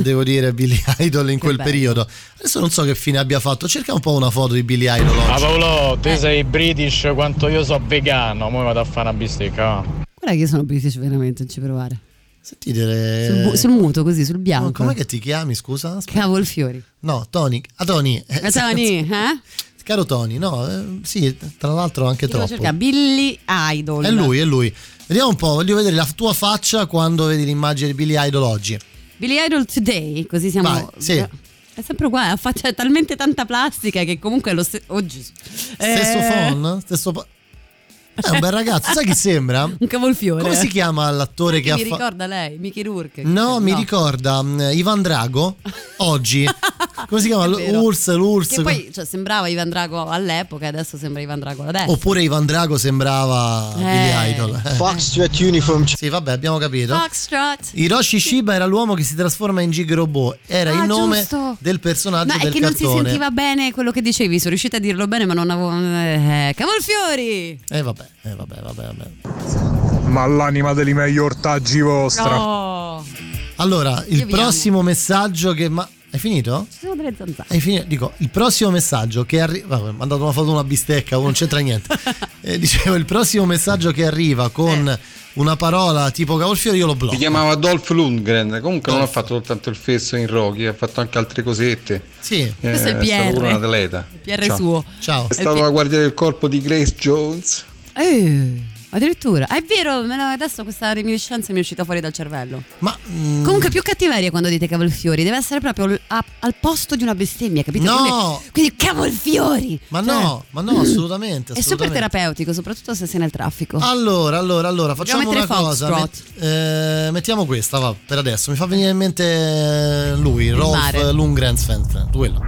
[SPEAKER 3] devo dire, Billy Idol in quel periodo. Adesso non so che fine abbia fatto. Cerca un po' una foto di Billy Idol
[SPEAKER 17] Ah
[SPEAKER 3] oggi.
[SPEAKER 17] Paolo, te sei british quanto io so vegano, ora vado a fare una bistecca.
[SPEAKER 4] Guarda che io sono british veramente, non ci provare.
[SPEAKER 3] Sentite.
[SPEAKER 4] Sul, bu- sul muto così, sul bianco.
[SPEAKER 3] Eh. Com'è che ti chiami, scusa? Aspetta.
[SPEAKER 4] Cavolfiori.
[SPEAKER 3] No, Tony. Ah, Tony. Eh,
[SPEAKER 4] Eh, Tony, eh?
[SPEAKER 3] Caro Tony, no, eh, sì, tra l'altro anche
[SPEAKER 4] Devo
[SPEAKER 3] troppo.
[SPEAKER 4] cercare Billy Idol.
[SPEAKER 3] È lui, è lui. Vediamo un po', voglio vedere la tua faccia quando vedi l'immagine di Billy Idol oggi.
[SPEAKER 4] Billy Idol Today, così siamo.
[SPEAKER 3] Vai, sì.
[SPEAKER 4] È sempre uguale, ha faccia talmente tanta plastica che comunque è lo stesso. Oh Gesù.
[SPEAKER 3] Stesso
[SPEAKER 4] Eh,
[SPEAKER 3] phone? Stesso È un bel ragazzo, sai chi sembra?
[SPEAKER 4] Un cavolfiore.
[SPEAKER 3] Come si chiama l'attore che,
[SPEAKER 4] Che
[SPEAKER 3] ha
[SPEAKER 4] mi
[SPEAKER 3] fatto?
[SPEAKER 4] ricorda lei, Mickey Rourke.
[SPEAKER 3] No, mi ricorda mm, Ivan Drago oggi. Come si chiama?
[SPEAKER 4] È vero.
[SPEAKER 3] L'Urs, l'Urs.
[SPEAKER 4] Che poi cioè, sembrava Ivan Drago all'epoca, adesso sembra Ivan Drago adesso.
[SPEAKER 3] Oppure Ivan Drago sembrava
[SPEAKER 4] Eh.
[SPEAKER 3] Billy Idol.
[SPEAKER 16] Foxtrot Uniform.
[SPEAKER 3] Sì, vabbè, abbiamo capito.
[SPEAKER 4] Foxtrot.
[SPEAKER 3] Hiroshi Shiba era l'uomo che si trasforma in Gig Robot. Era
[SPEAKER 4] Ah,
[SPEAKER 3] il nome
[SPEAKER 4] giusto.
[SPEAKER 3] del personaggio
[SPEAKER 4] No, è
[SPEAKER 3] del
[SPEAKER 4] che non si sentiva bene quello che dicevi, sono riuscita a dirlo bene, ma non avevo. Eh, cavolfiori!
[SPEAKER 3] Eh vabbè, eh vabbè, vabbè, vabbè.
[SPEAKER 18] Ma l'anima degli meglio ortaggi vostra.
[SPEAKER 4] No!
[SPEAKER 3] Allora, il prossimo messaggio che ma hai finito?
[SPEAKER 4] Ci sono delle zanzare.
[SPEAKER 3] Hai finito? Dico, il prossimo messaggio che arriva. Vabbè, mi ha mandato una foto di una bistecca, non c'entra niente. Eh, dicevo, il prossimo messaggio che arriva con
[SPEAKER 4] Eh.
[SPEAKER 3] una parola tipo cavolfiore, io lo blocco.
[SPEAKER 19] Si chiamava Dolph Lundgren, comunque non ha fatto soltanto il fesso in Rocky, ha fatto anche altre cosette.
[SPEAKER 3] Sì,
[SPEAKER 4] Questo è il
[SPEAKER 19] stato
[SPEAKER 4] PR.
[SPEAKER 19] pure un atleta.
[SPEAKER 4] Il PR
[SPEAKER 19] Ciao.
[SPEAKER 4] suo.
[SPEAKER 3] Ciao.
[SPEAKER 19] È stato la guardia del corpo di Grace Jones.
[SPEAKER 4] Eh, addirittura. Ah, È vero, adesso questa reminiscenza mi è uscita fuori dal cervello.
[SPEAKER 3] Ma mm,
[SPEAKER 4] Comunque più cattiveria quando dite cavolfiori, deve essere proprio a- al posto di una bestemmia, capito?
[SPEAKER 3] No!
[SPEAKER 4] Quindi, quindi cavolfiori!
[SPEAKER 3] Ma
[SPEAKER 4] Cioè,
[SPEAKER 3] no, ma no, assolutamente.
[SPEAKER 4] È super
[SPEAKER 3] assolutamente.
[SPEAKER 4] terapeutico, soprattobbiamo se sei nel traffico.
[SPEAKER 3] Allora, allora, allora, facciamo una
[SPEAKER 4] mettere
[SPEAKER 3] cosa.
[SPEAKER 4] Foxtrot.
[SPEAKER 3] met- eh, mettiamo questa, va, per adesso. Mi fa venire in mente eh, lui, Rolf
[SPEAKER 4] mare.
[SPEAKER 3] Lundgren Svensson, quello.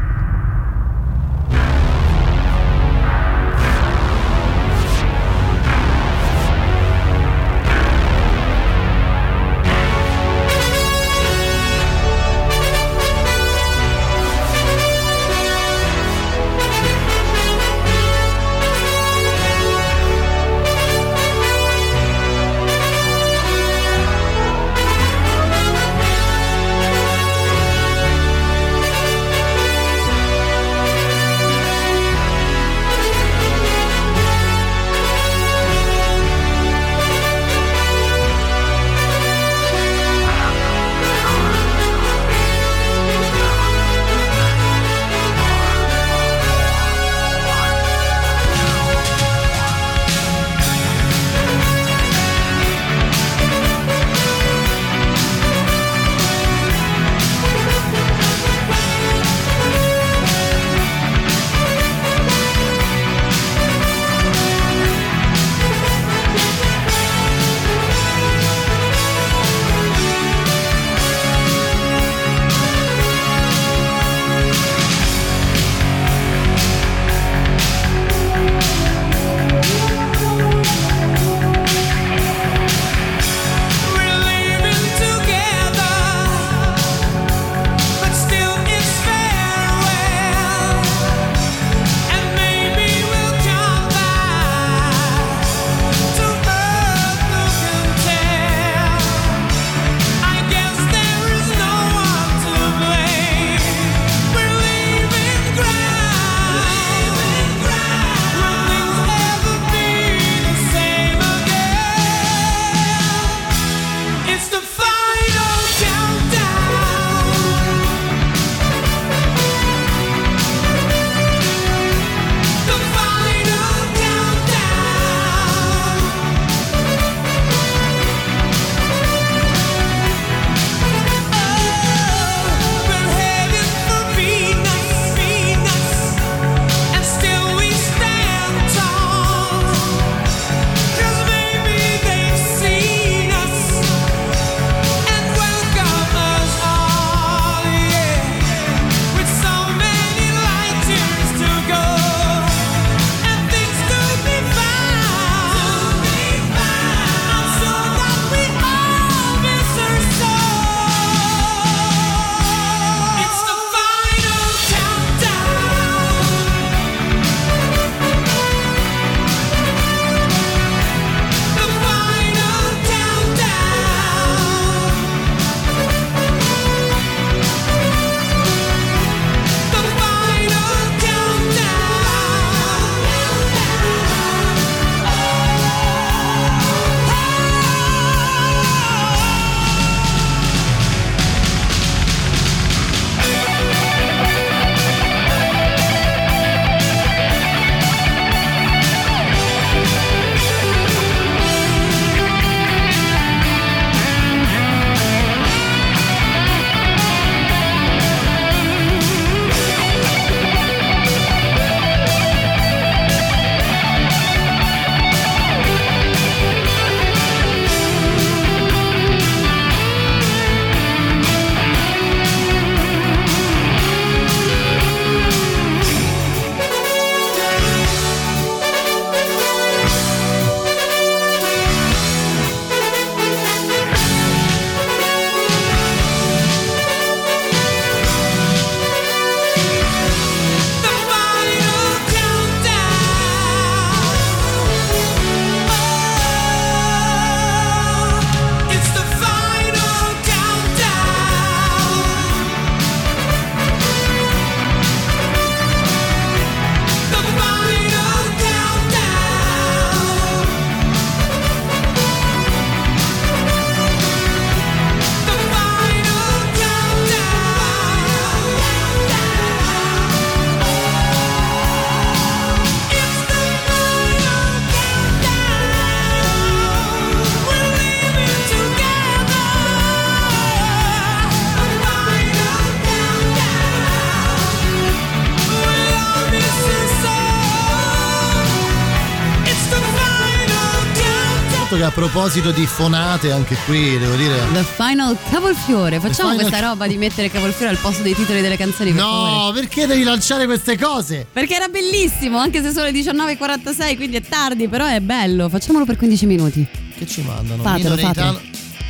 [SPEAKER 3] Proposito di fonate, anche qui devo dire.
[SPEAKER 4] The Final Cavolfiore. Facciamo
[SPEAKER 3] Final
[SPEAKER 4] questa roba di mettere Cavolfiore al posto dei titoli delle canzoni. per favore.
[SPEAKER 3] No, perché devi lanciare queste cose?
[SPEAKER 4] Perché era bellissimo, anche se sono le 19.46, quindi è tardi, però è bello. Facciamolo per 15 minuti.
[SPEAKER 3] Che ci mandano?
[SPEAKER 4] Fatelo,
[SPEAKER 3] Mino. Reitano.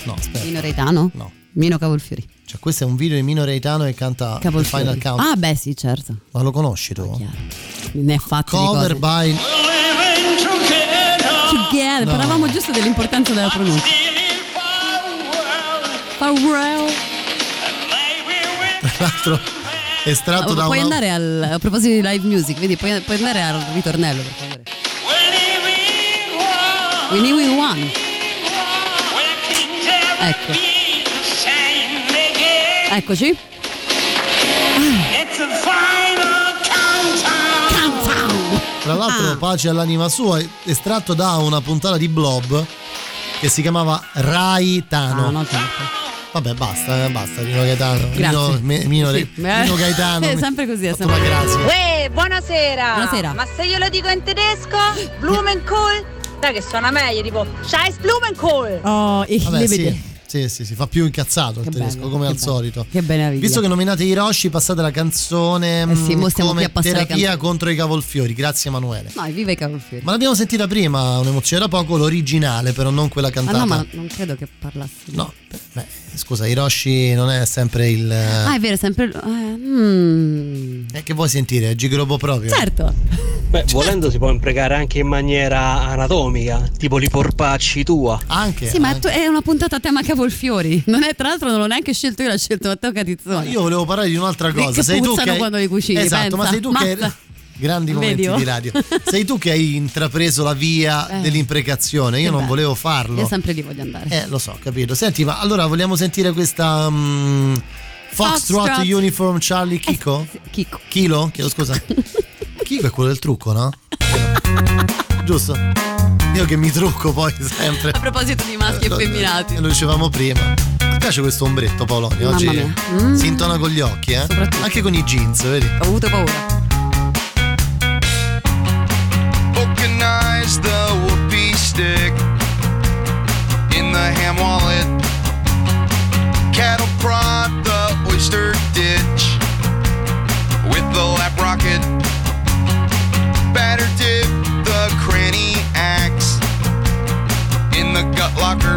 [SPEAKER 3] No, aspetta.
[SPEAKER 4] Mino Reitano?
[SPEAKER 3] No.
[SPEAKER 4] Mino Cavolfiori.
[SPEAKER 3] Cioè, questo è un video di Mino Reitano che canta
[SPEAKER 4] Cavolfiori.
[SPEAKER 3] Final Count.
[SPEAKER 4] Ah, beh, sì, certo.
[SPEAKER 3] Ma lo conosci tu?
[SPEAKER 4] Ne è fatto
[SPEAKER 3] Cover
[SPEAKER 4] di
[SPEAKER 3] by.
[SPEAKER 4] Together.
[SPEAKER 3] No.
[SPEAKER 4] Parlavamo giusto dell'importanza della pronuncia. Pharrell.
[SPEAKER 3] Tra l'altro, estratto
[SPEAKER 4] Ah,
[SPEAKER 3] da
[SPEAKER 4] puoi
[SPEAKER 3] una.
[SPEAKER 4] andare al, a proposito di live music, vedi, puoi, puoi andare al ritornello per favore. We need we one. Ecco. Eccoci.
[SPEAKER 3] Tra l'altro,
[SPEAKER 4] Ah.
[SPEAKER 3] pace all'anima sua, estratto da una puntata di Blob che si chiamava Raitano.
[SPEAKER 4] Ah, no, certo.
[SPEAKER 3] Vabbè, basta, eh, basta, Mino Gaetano.
[SPEAKER 4] Grazie.
[SPEAKER 3] Mino, Mi- Mino,
[SPEAKER 4] Sì.
[SPEAKER 3] Mino Gaetano.
[SPEAKER 4] È sempre così, è sempre così.
[SPEAKER 20] Uè, buonasera!
[SPEAKER 4] Buonasera.
[SPEAKER 20] Ma se io lo dico in tedesco, Blumenkohl, dai che suona meglio, tipo Scheiß Blumenkohl!
[SPEAKER 4] Oh, ich
[SPEAKER 3] Vabbè,
[SPEAKER 4] liebe
[SPEAKER 3] sì,
[SPEAKER 4] dich.
[SPEAKER 3] Sì, sì, si fa più incazzato il
[SPEAKER 4] Che
[SPEAKER 3] tedesco,
[SPEAKER 4] bello,
[SPEAKER 3] come al
[SPEAKER 4] bello.
[SPEAKER 3] solito.
[SPEAKER 4] Che meraviglia.
[SPEAKER 3] Visto che nominate Hiroshi, passate la canzone
[SPEAKER 4] Eh sì,
[SPEAKER 3] mm, come terapia contro i cavolfiori. Grazie Emanuele.
[SPEAKER 4] No, viva i cavolfiori.
[SPEAKER 3] Ma l'abbiamo sentita prima, un'emozione da poco, l'originale, però non quella
[SPEAKER 4] Ah
[SPEAKER 3] cantata.
[SPEAKER 4] no, ma non credo che parlassi.
[SPEAKER 3] No, beh, scusa, Hiroshi non è sempre il.
[SPEAKER 4] Ah, è vero, è sempre. eh, mm.
[SPEAKER 3] Eh, che vuoi sentire? È gigrobo proprio.
[SPEAKER 4] Certo.
[SPEAKER 16] Beh, volendo si può imprecare anche in maniera anatomica, tipo li porpacci tua.
[SPEAKER 3] Anche.
[SPEAKER 4] Sì, ma tu- è una puntata a tema cavolfiori. Non è, tra l'altro, non l'ho neanche scelto io, l'ha scelto Matteo Catizzone.
[SPEAKER 3] Io volevo parlare di un'altra cosa.
[SPEAKER 4] che
[SPEAKER 3] Sei tu che
[SPEAKER 4] quando li cucini,
[SPEAKER 3] Esatto, ma
[SPEAKER 4] pensa.
[SPEAKER 3] sei tu che. Grandi momenti
[SPEAKER 4] Vedi, oh.
[SPEAKER 3] di radio. Sei tu che hai intrapreso la via
[SPEAKER 4] Eh.
[SPEAKER 3] dell'imprecazione. Io non
[SPEAKER 4] bello.
[SPEAKER 3] volevo farlo.
[SPEAKER 4] Io sempre lì voglio andare.
[SPEAKER 3] Eh, lo so, capito. Senti, ma allora vogliamo sentire questa. mm, Foxtrot
[SPEAKER 4] Foxtrot.
[SPEAKER 3] Uniform Charlie Kiko?
[SPEAKER 4] Kiko.
[SPEAKER 3] Kilo? Chiedo scusa. Kiko è quello del trucco, no? Giusto? Io che mi trucco poi sempre.
[SPEAKER 4] A proposito di maschi
[SPEAKER 3] Lo-
[SPEAKER 4] effeminati.
[SPEAKER 3] Lo dicevamo prima. Mi piace questo ombretto, Paoloni.
[SPEAKER 4] Mamma
[SPEAKER 3] Oggi.
[SPEAKER 4] Mm.
[SPEAKER 3] si intona con gli occhi, eh? Anche con i jeans, vedi?
[SPEAKER 4] Ho avuto paura.
[SPEAKER 21] Locker.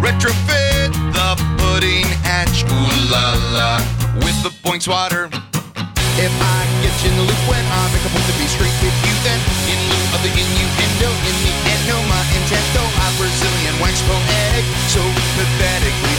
[SPEAKER 21] Retrofit the pudding hatch, ooh la la, with the points water. If I get you in the loop when I make a point to be straight with you, then in lieu of the innuendo, in the end, no, my intento, I'm Brazilian wax poetic, so pathetically,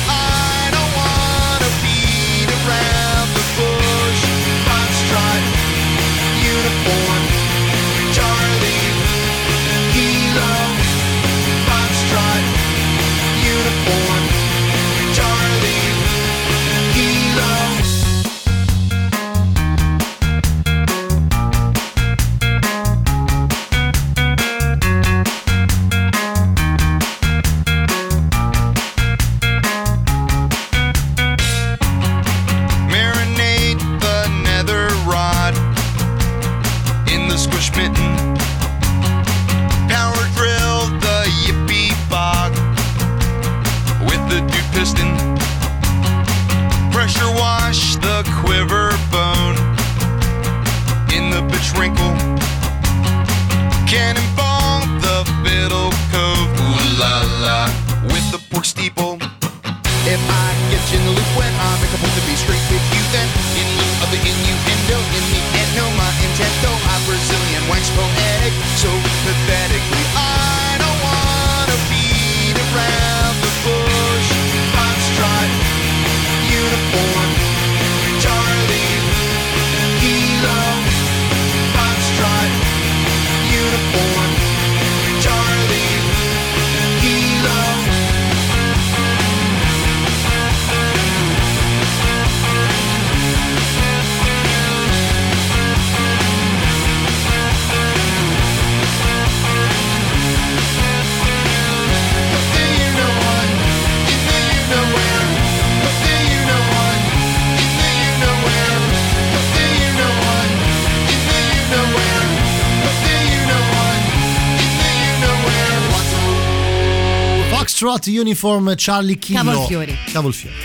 [SPEAKER 3] Foxtrot Uniform Charlie Kilo.
[SPEAKER 4] Cavolfiori.
[SPEAKER 3] Cavolfiori.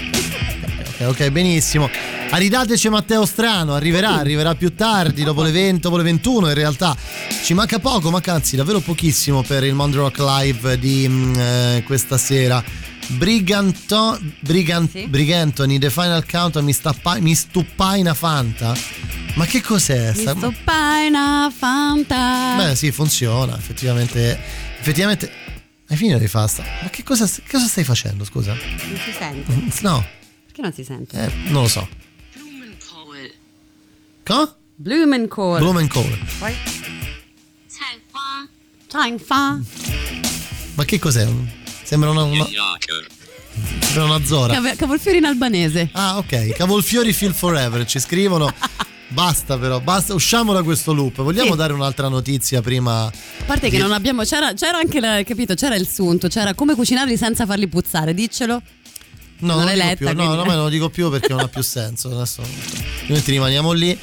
[SPEAKER 3] Ok, ok, benissimo. Aridateci Matteo Strano, arriverà, arriverà più tardi, dopo le 20, dopo le 21 in realtà. Ci manca poco, manca anzi davvero pochissimo per il Mondo Rock Live di mm, eh, questa sera. Briganto, Brigan- Brigantoni, The Final Countdown, mi, stappa- mi stuppaina Fanta. Ma che cos'è?
[SPEAKER 4] Mi
[SPEAKER 3] sta-
[SPEAKER 4] sto paina fanta.
[SPEAKER 3] Beh, sì, funziona. Effettivamente. Effettivamente. Hai finito di fare sta- Ma che cosa, che cosa stai facendo, scusa?
[SPEAKER 4] Non si sente.
[SPEAKER 3] No,
[SPEAKER 4] Perché non si sente?
[SPEAKER 3] eh, non lo so. Co?
[SPEAKER 4] Blumenkohl.
[SPEAKER 3] Blumenkohl.
[SPEAKER 4] Poi? Time fa.
[SPEAKER 3] Ma che cos'è? Sembra una, una, sembra una zora.
[SPEAKER 4] Cav- cavolfiori in albanese.
[SPEAKER 3] Ah, ok. Cavolfiori Feel Forever. Ci scrivono. Basta però, basta, usciamo da questo loop. Vogliamo
[SPEAKER 4] Sì.
[SPEAKER 3] dare un'altra notizia prima?
[SPEAKER 4] A parte che
[SPEAKER 3] di-
[SPEAKER 4] non abbiamo. C'era, c'era anche la, capito? C'era il sunto, c'era come cucinarli senza farli puzzare, diccelo.
[SPEAKER 3] No,
[SPEAKER 4] non
[SPEAKER 3] non,
[SPEAKER 4] letta,
[SPEAKER 3] più. No,
[SPEAKER 4] quindi-
[SPEAKER 3] no, ma non lo dico più perché non ha più senso. Adesso altrimenti rimaniamo lì.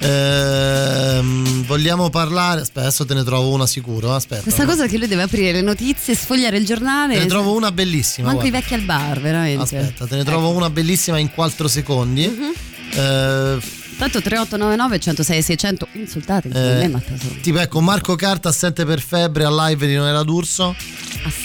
[SPEAKER 3] Ehm, vogliamo parlare. Aspetta, adesso te ne trovo una sicuro. Aspetta.
[SPEAKER 4] Questa cosa che lui deve aprire le notizie, sfogliare il giornale.
[SPEAKER 3] Te ne trovo una bellissima.
[SPEAKER 4] Manco i
[SPEAKER 3] guarda.
[SPEAKER 4] vecchi al bar, veramente.
[SPEAKER 3] Aspetta, te ne trovo una bellissima in 4 secondi.
[SPEAKER 4] Mhm.
[SPEAKER 3] Eh,
[SPEAKER 4] Tanto 3899 106 600 insultate
[SPEAKER 3] eh,
[SPEAKER 4] me
[SPEAKER 3] tipo ecco Marco Carta assente per febbre al live di Non era d'Urso.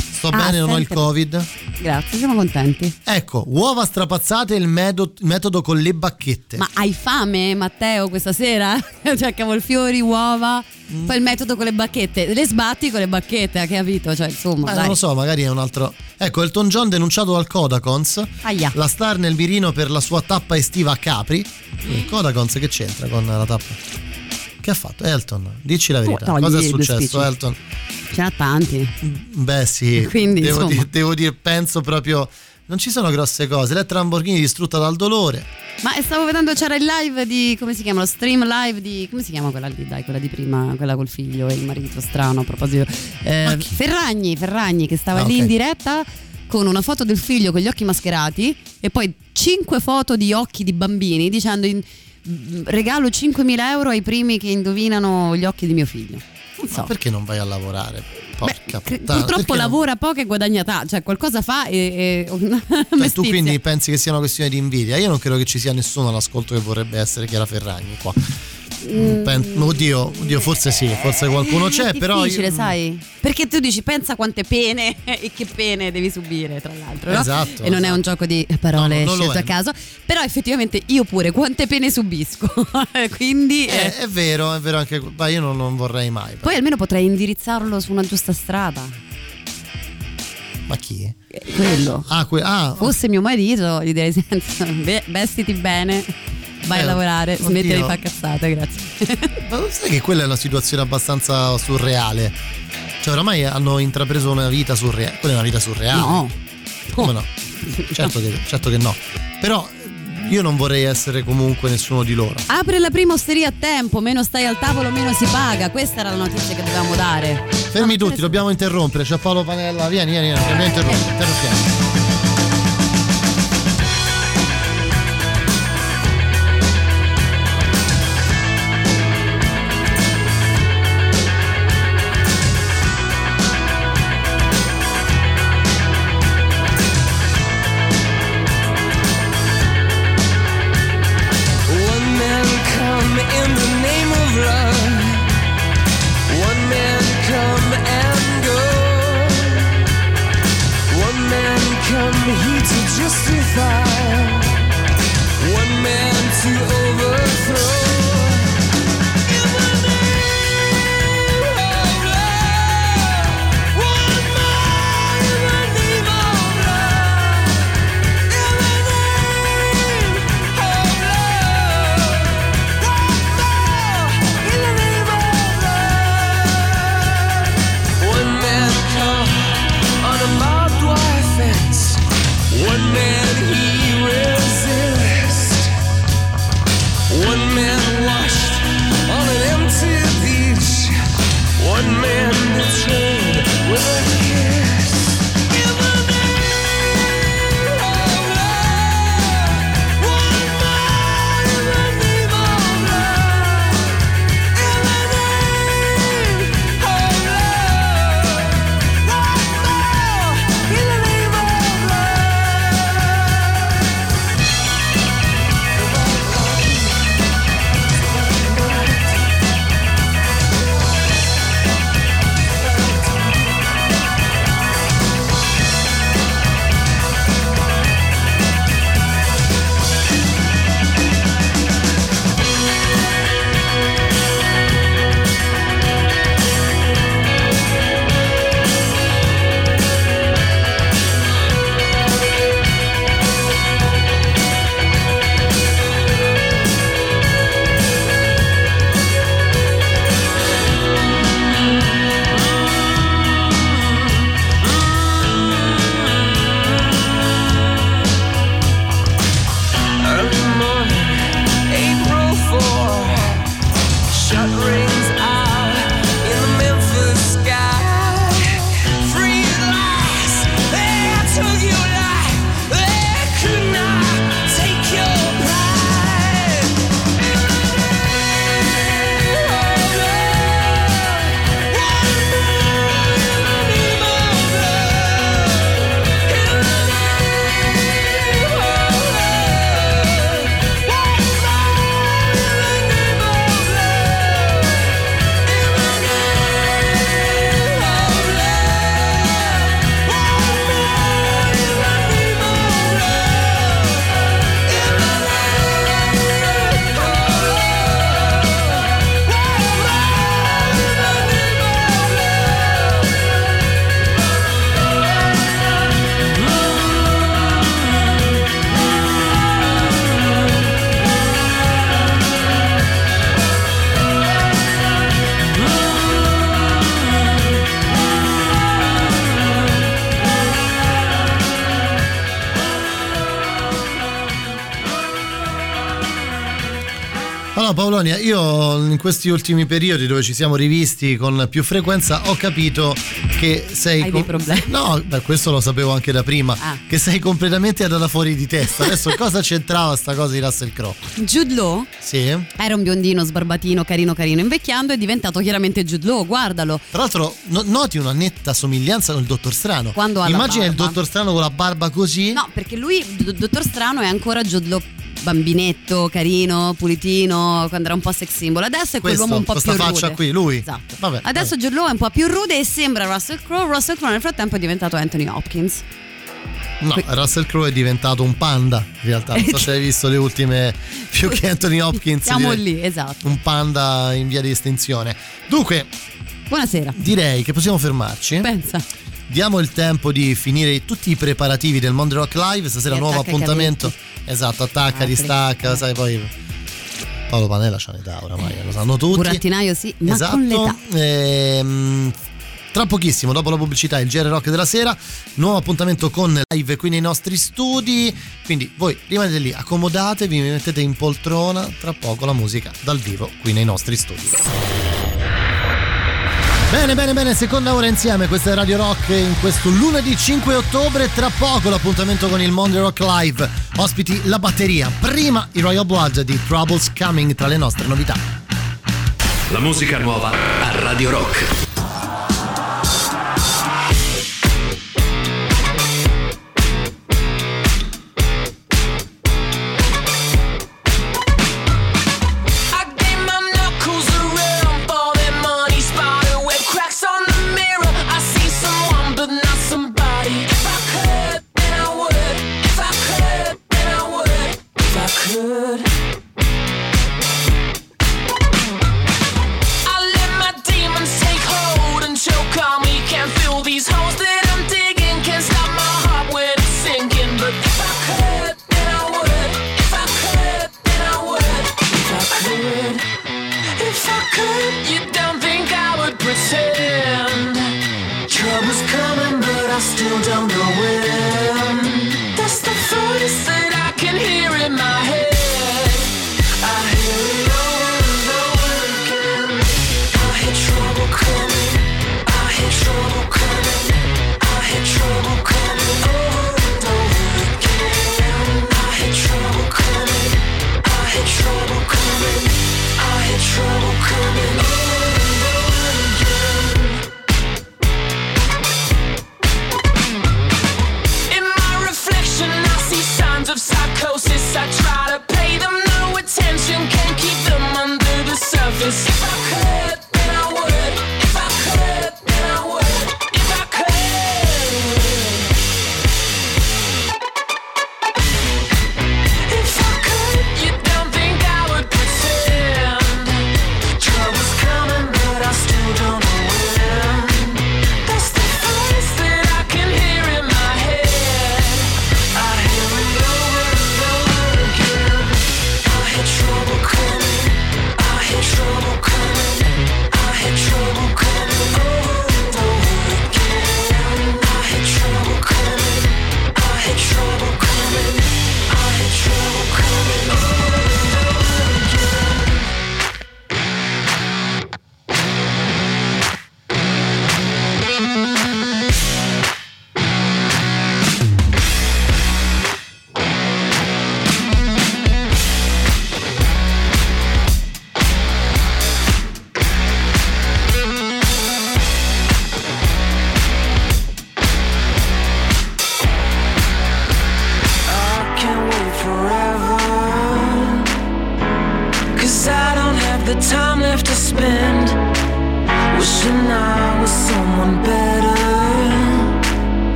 [SPEAKER 3] Sto
[SPEAKER 4] ah,
[SPEAKER 3] bene, non ho il
[SPEAKER 4] assente-
[SPEAKER 3] covid.
[SPEAKER 4] Grazie, siamo contenti.
[SPEAKER 3] Ecco, uova strapazzate il metodo con le bacchette.
[SPEAKER 4] Ma hai fame, Matteo, questa sera? cioè, cavolfiori, uova.
[SPEAKER 3] Mm.
[SPEAKER 4] Poi il metodo con le bacchette. Le sbatti con le bacchette, hai capito? Cioè, insomma,
[SPEAKER 3] Eh, non lo so, magari è un altro. Ecco, Elton John denunciato dal Codacons.
[SPEAKER 4] Aia.
[SPEAKER 3] La star nel mirino per la sua tappa estiva a Capri. Il Codacons che c'entra con la tappa? Che ha fatto? Elton, dici la verità.
[SPEAKER 4] togli
[SPEAKER 3] Cosa è successo. Elton?
[SPEAKER 4] Ce n'ha tanti.
[SPEAKER 3] Beh, sì.
[SPEAKER 4] Quindi,
[SPEAKER 3] devo, dire, devo dire, penso proprio. Non ci sono grosse cose. Elettra Lamborghini distrutta dal dolore.
[SPEAKER 4] Ma stavo vedendo, c'era il live di. come si chiama? Lo stream live di. come si chiama quella lì? Dai, quella di prima, quella col figlio e il marito strano a proposito. Eh, Ferragni, Ferragni che stava
[SPEAKER 3] Ah,
[SPEAKER 4] lì
[SPEAKER 3] ok.
[SPEAKER 4] in diretta con una foto del figlio con gli occhi mascherati e poi cinque foto di occhi di bambini dicendo in- mm, regalo 5.000 euro ai primi che indovinano gli occhi di mio figlio. Non so.
[SPEAKER 3] Ma perché non vai a lavorare? Porca
[SPEAKER 4] Cre-
[SPEAKER 3] puttana.
[SPEAKER 4] Purtroppo
[SPEAKER 3] perché non-
[SPEAKER 4] lavora poco e guadagna tanto, cioè qualcosa fa e. e
[SPEAKER 3] Cioè, tu quindi pensi che sia una questione di invidia? Io non credo che ci sia nessuno all'ascolto che vorrebbe essere Chiara Ferragni qua.
[SPEAKER 4] Mm.
[SPEAKER 3] Pen- oddio, oddio, forse sì, forse qualcuno c'è,
[SPEAKER 4] È
[SPEAKER 3] però. io-
[SPEAKER 4] difficile, sai? Perché tu dici pensa quante pene e che pene devi subire, tra l'altro. no?
[SPEAKER 3] Esatto,
[SPEAKER 4] E non è un gioco di parole
[SPEAKER 3] No, è.
[SPEAKER 4] a caso. Però effettivamente io pure quante pene subisco. Quindi
[SPEAKER 3] Eh,
[SPEAKER 4] eh,
[SPEAKER 3] è vero, è vero anche. Ma io non, non vorrei mai.
[SPEAKER 4] poi almeno potrei indirizzarlo su una giusta strada.
[SPEAKER 3] Ma chi?
[SPEAKER 4] Eh, Quello.
[SPEAKER 3] Ah, que- ah,
[SPEAKER 4] Fosse mio marito, gli direi senza, ve- vestiti bene, vai
[SPEAKER 3] Eh,
[SPEAKER 4] a lavorare,
[SPEAKER 3] oddio.
[SPEAKER 4] smetti di fare cazzate, grazie.
[SPEAKER 3] Ma sai che quella è una situazione abbastanza surreale? Cioè, oramai hanno intrapreso una vita surreale. Quella è una vita surreale.
[SPEAKER 4] No.
[SPEAKER 3] Come no? Certo che, certo che no. Però io non vorrei essere comunque nessuno di loro.
[SPEAKER 4] Apre la prima osteria a tempo, meno stai al tavolo, meno si paga. Questa era la notizia che dovevamo dare.
[SPEAKER 3] Fermi tutti, dobbiamo interrompere. C'è Paolo Panella. Vieni, vieni, vieni. Dobbiamo interrompere. interrompiamo. Paolonia, io in questi ultimi periodi dove ci siamo rivisti con più frequenza ho capito che sei...
[SPEAKER 4] Hai dei problemi?
[SPEAKER 3] No, beh, questo lo sapevo anche da prima,
[SPEAKER 4] Ah.
[SPEAKER 3] che sei completamente andata fuori di testa. Adesso cosa c'entrava sta cosa di Russell Crowe?
[SPEAKER 4] Jude Law
[SPEAKER 3] Sì?
[SPEAKER 4] era un biondino sbarbatino, carino carino, invecchiando è diventato chiaramente Jude Law, guardalo.
[SPEAKER 3] Tra l'altro no- noti una netta somiglianza con il Dottor Strano.
[SPEAKER 4] Quando ha
[SPEAKER 3] Immagina il. Dottor Strano con la barba così.
[SPEAKER 4] No, perché lui, D- Dottor Strano, è ancora Jude Law bambinetto, carino, pulitino, quando era un po' sex symbol. Adesso è
[SPEAKER 3] Questo,
[SPEAKER 4] quell'uomo un po'
[SPEAKER 3] questa
[SPEAKER 4] più
[SPEAKER 3] faccia
[SPEAKER 4] rude.
[SPEAKER 3] qui, lui.
[SPEAKER 4] Esatto.
[SPEAKER 3] Vabbè,
[SPEAKER 4] Adesso Jude Law è un po' più rude e sembra Russell Crowe. Russell Crowe nel frattempo è diventato Anthony Hopkins.
[SPEAKER 3] No, Russell Crowe è diventato un panda in realtà. Non so se hai visto le ultime più che Anthony Hopkins.
[SPEAKER 4] Siamo
[SPEAKER 3] direi
[SPEAKER 4] lì, esatto.
[SPEAKER 3] Un panda in via di estinzione. Dunque,
[SPEAKER 4] Buonasera.
[SPEAKER 3] direi che possiamo fermarci.
[SPEAKER 4] Pensa.
[SPEAKER 3] Diamo il tempo di finire tutti i preparativi del Mondo Rock Live. Stasera
[SPEAKER 4] Sì,
[SPEAKER 3] nuovo appuntamento. Esatto, attacca,
[SPEAKER 4] Apri.
[SPEAKER 3] distacca, sai poi. Paolo Panella c'ha un'età oramai, lo sanno tutti.
[SPEAKER 4] Burattinaio sì, ma
[SPEAKER 3] esatto.
[SPEAKER 4] con l'età.
[SPEAKER 3] Ehm, tra pochissimo, dopo la pubblicità, il GR Rock della sera, nuovo appuntamento con live qui nei nostri studi. Quindi voi rimanete lì, accomodatevi, vi mettete in poltrona, tra poco la musica dal vivo qui nei nostri studi. Bene, bene, bene, seconda ora insieme, questa è Radio Rock in questo lunedì 5 ottobre, tra poco l'appuntamento con il Monday Rock Live, ospiti la batteria, prima i Royal Blood di Troubles Coming tra le nostre novità.
[SPEAKER 1] La musica nuova a Radio Rock.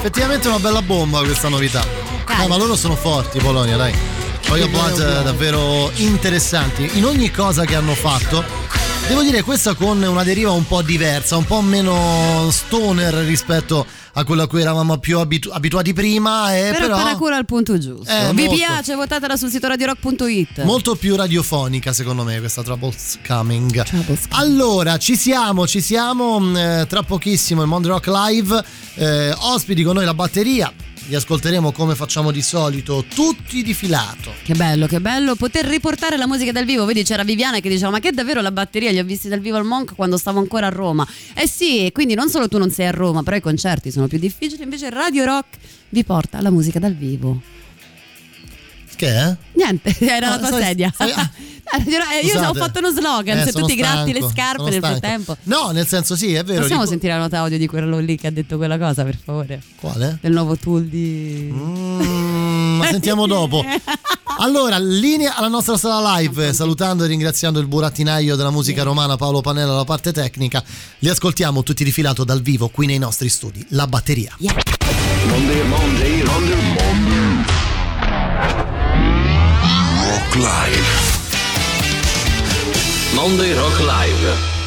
[SPEAKER 3] Effettivamente è una bella bomba questa novità. Eh, ma loro sono forti, Polonia, dai. Poi Blood eh, davvero interessanti in ogni cosa che hanno fatto. Devo dire questa con una deriva un po' diversa, un po' meno stoner rispetto a quello a cui eravamo più abitu- abituati prima. E
[SPEAKER 4] Però,
[SPEAKER 3] però
[SPEAKER 4] paracura al punto giusto.
[SPEAKER 3] Eh,
[SPEAKER 4] Vi
[SPEAKER 3] molto.
[SPEAKER 4] piace? Votatela sul sito radiorock.it.
[SPEAKER 3] Molto più radiofonica secondo me questa Troubles Coming. Allora, ci siamo, ci siamo. mm, eh, tra pochissimo il Monde Rock Live. Eh, ospiti con noi la batteria. Li ascolteremo come facciamo di solito, tutti di filato.
[SPEAKER 4] Che bello, che bello poter riportare la musica dal vivo. Vedi, c'era Viviana che diceva: Ma che davvero la batteria? Li ho visti dal vivo al Monk quando stavo ancora a Roma. Eh sì, quindi non solo tu non sei a Roma, però i concerti sono più difficili. Invece Radio Rock vi porta la musica dal vivo.
[SPEAKER 3] Che è?
[SPEAKER 4] Niente, era
[SPEAKER 3] Ah,
[SPEAKER 4] la tua
[SPEAKER 3] sai-
[SPEAKER 4] sedia.
[SPEAKER 3] sai- ah.
[SPEAKER 4] Eh, io ho
[SPEAKER 3] Scusate.
[SPEAKER 4] fatto uno slogan.
[SPEAKER 3] Eh,
[SPEAKER 4] se tu
[SPEAKER 3] sono
[SPEAKER 4] ti gratti le
[SPEAKER 3] stanco,
[SPEAKER 4] scarpe nel
[SPEAKER 3] stanco.
[SPEAKER 4] frattempo.
[SPEAKER 3] No, nel senso sì, è vero.
[SPEAKER 4] Possiamo
[SPEAKER 3] ripo-
[SPEAKER 4] sentire la nota audio di quello lì che ha detto quella cosa, per favore?
[SPEAKER 3] Quale?
[SPEAKER 4] Del nuovo tool di.
[SPEAKER 3] Mm, ma sentiamo dopo. Allora, linea alla nostra sala live, salutando e ringraziando il burattinaio della musica romana Paolo Panella alla parte tecnica. Li ascoltiamo tutti di filato dal vivo qui nei nostri studi, la batteria.
[SPEAKER 14] Monday, Monday, Monday, Monday. Rock Live.
[SPEAKER 1] Monday Rock Live.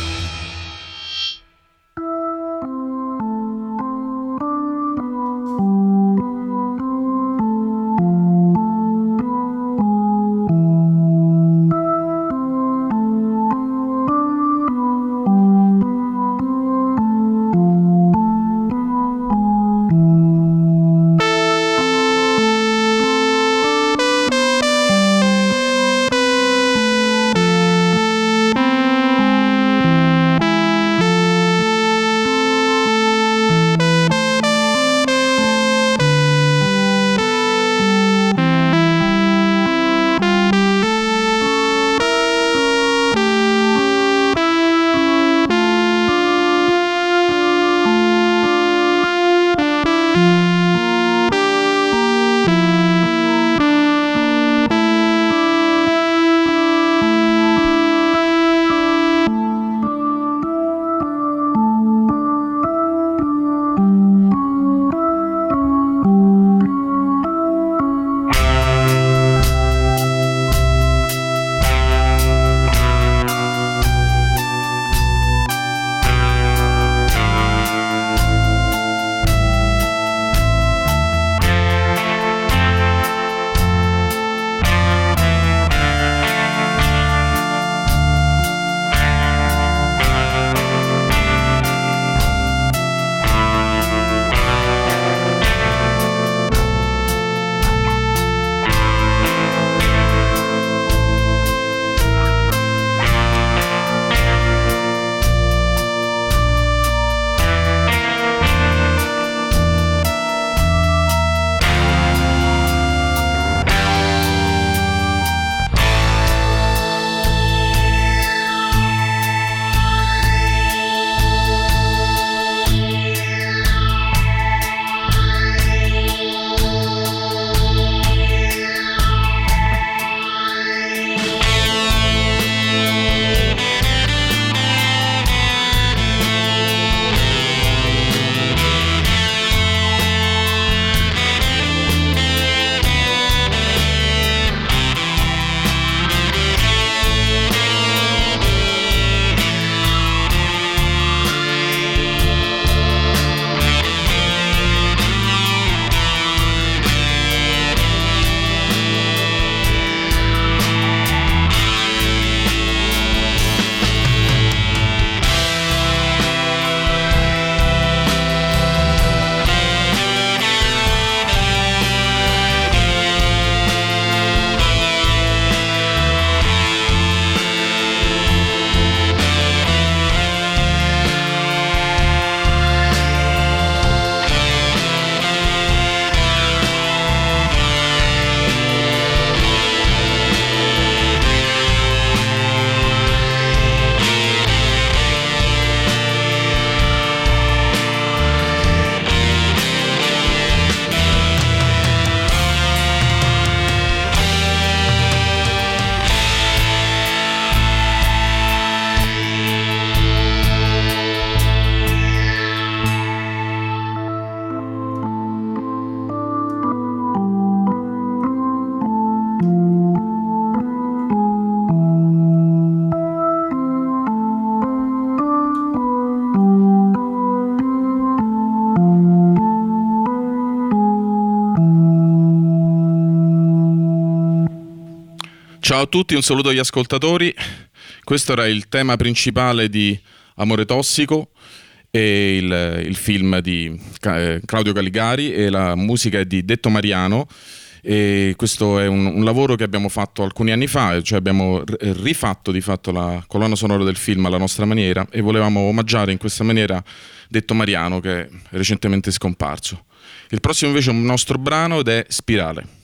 [SPEAKER 22] Ciao a tutti, un saluto agli ascoltatori. Questo era il tema principale di Amore Tossico e il, il film di eh, Claudio Caligari e la musica è di Detto Mariano. E questo è un, un lavoro che abbiamo fatto alcuni anni fa, cioè abbiamo rifatto di fatto la colonna sonora del film alla nostra maniera e volevamo omaggiare in questa maniera Detto Mariano che è recentemente scomparso. Il prossimo invece è un nostro brano ed è Spirale.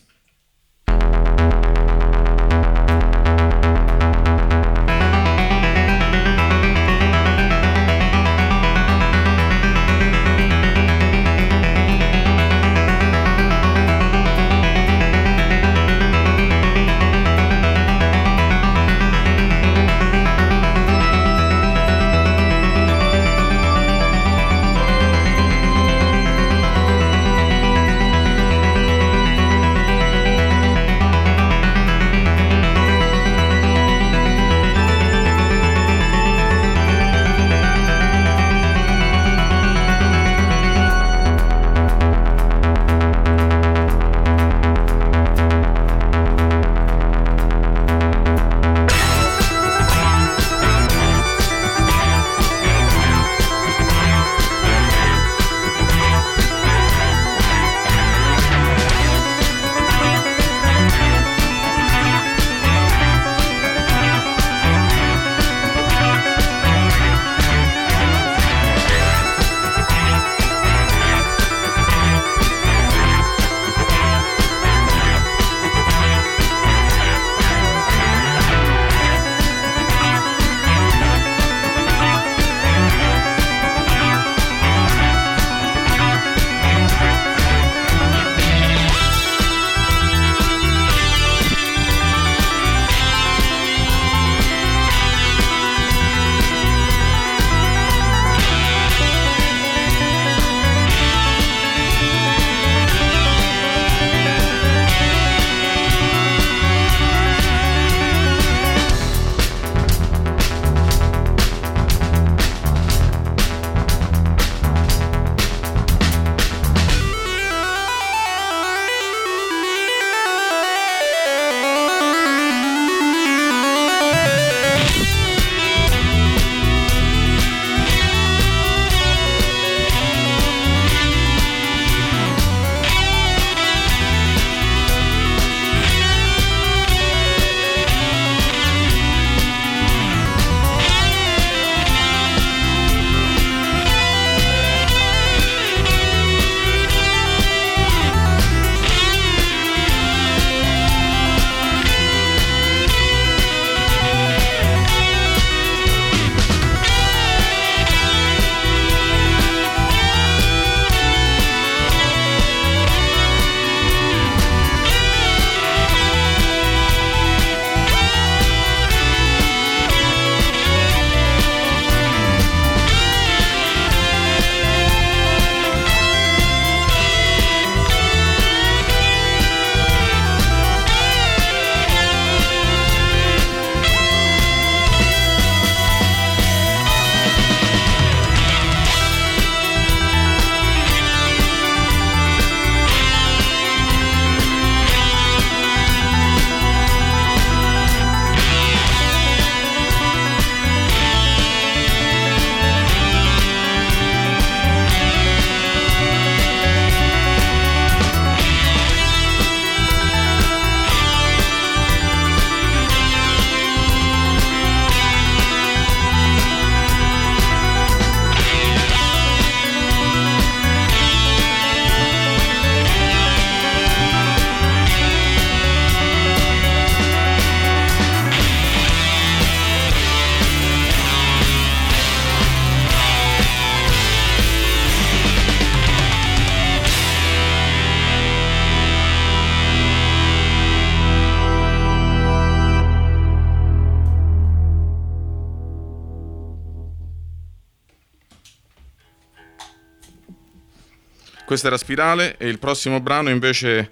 [SPEAKER 22] Questa era Spirale e il prossimo brano invece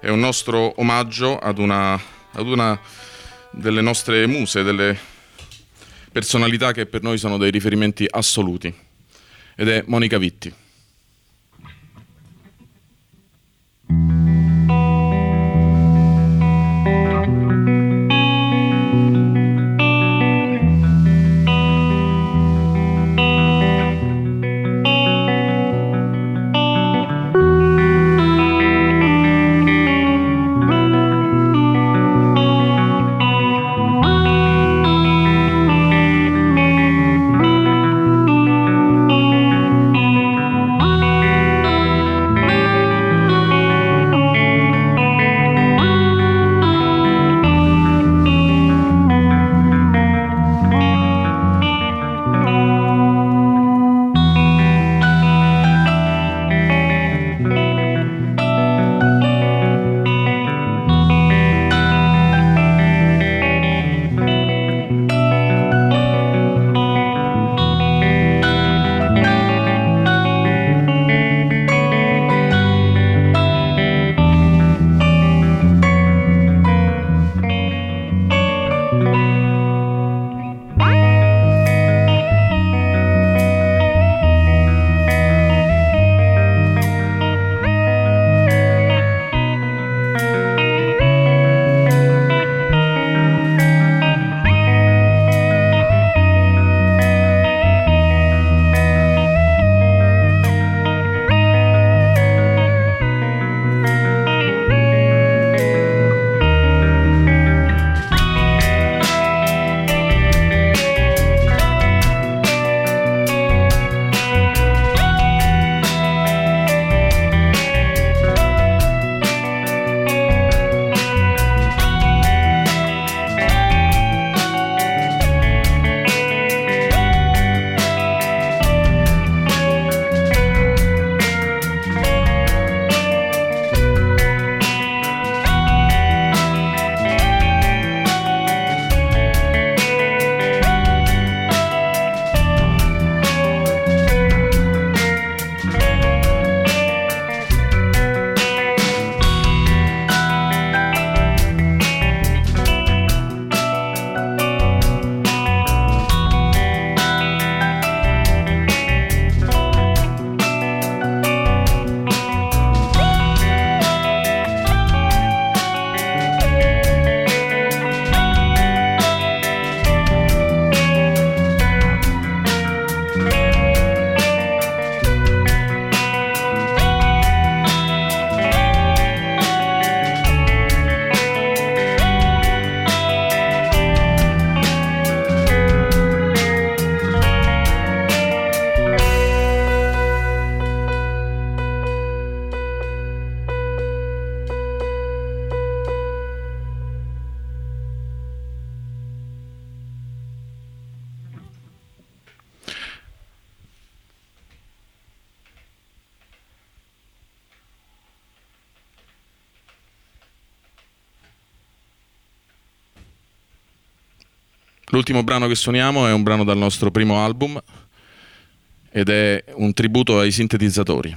[SPEAKER 22] è un nostro omaggio ad una, ad una delle nostre muse, delle personalità che per noi sono dei riferimenti assoluti ed è Monica Vitti. L'ultimo brano che suoniamo è un brano dal nostro primo album ed è un tributo ai sintetizzatori.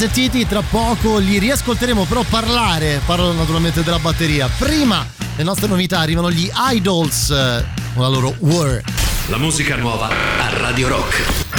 [SPEAKER 3] Sentiti, tra poco li riascolteremo, però parlare, parlo naturalmente della batteria. Prima le nostre novità arrivano gli Idols eh, con la loro War.
[SPEAKER 23] La musica nuova a Radio Rock.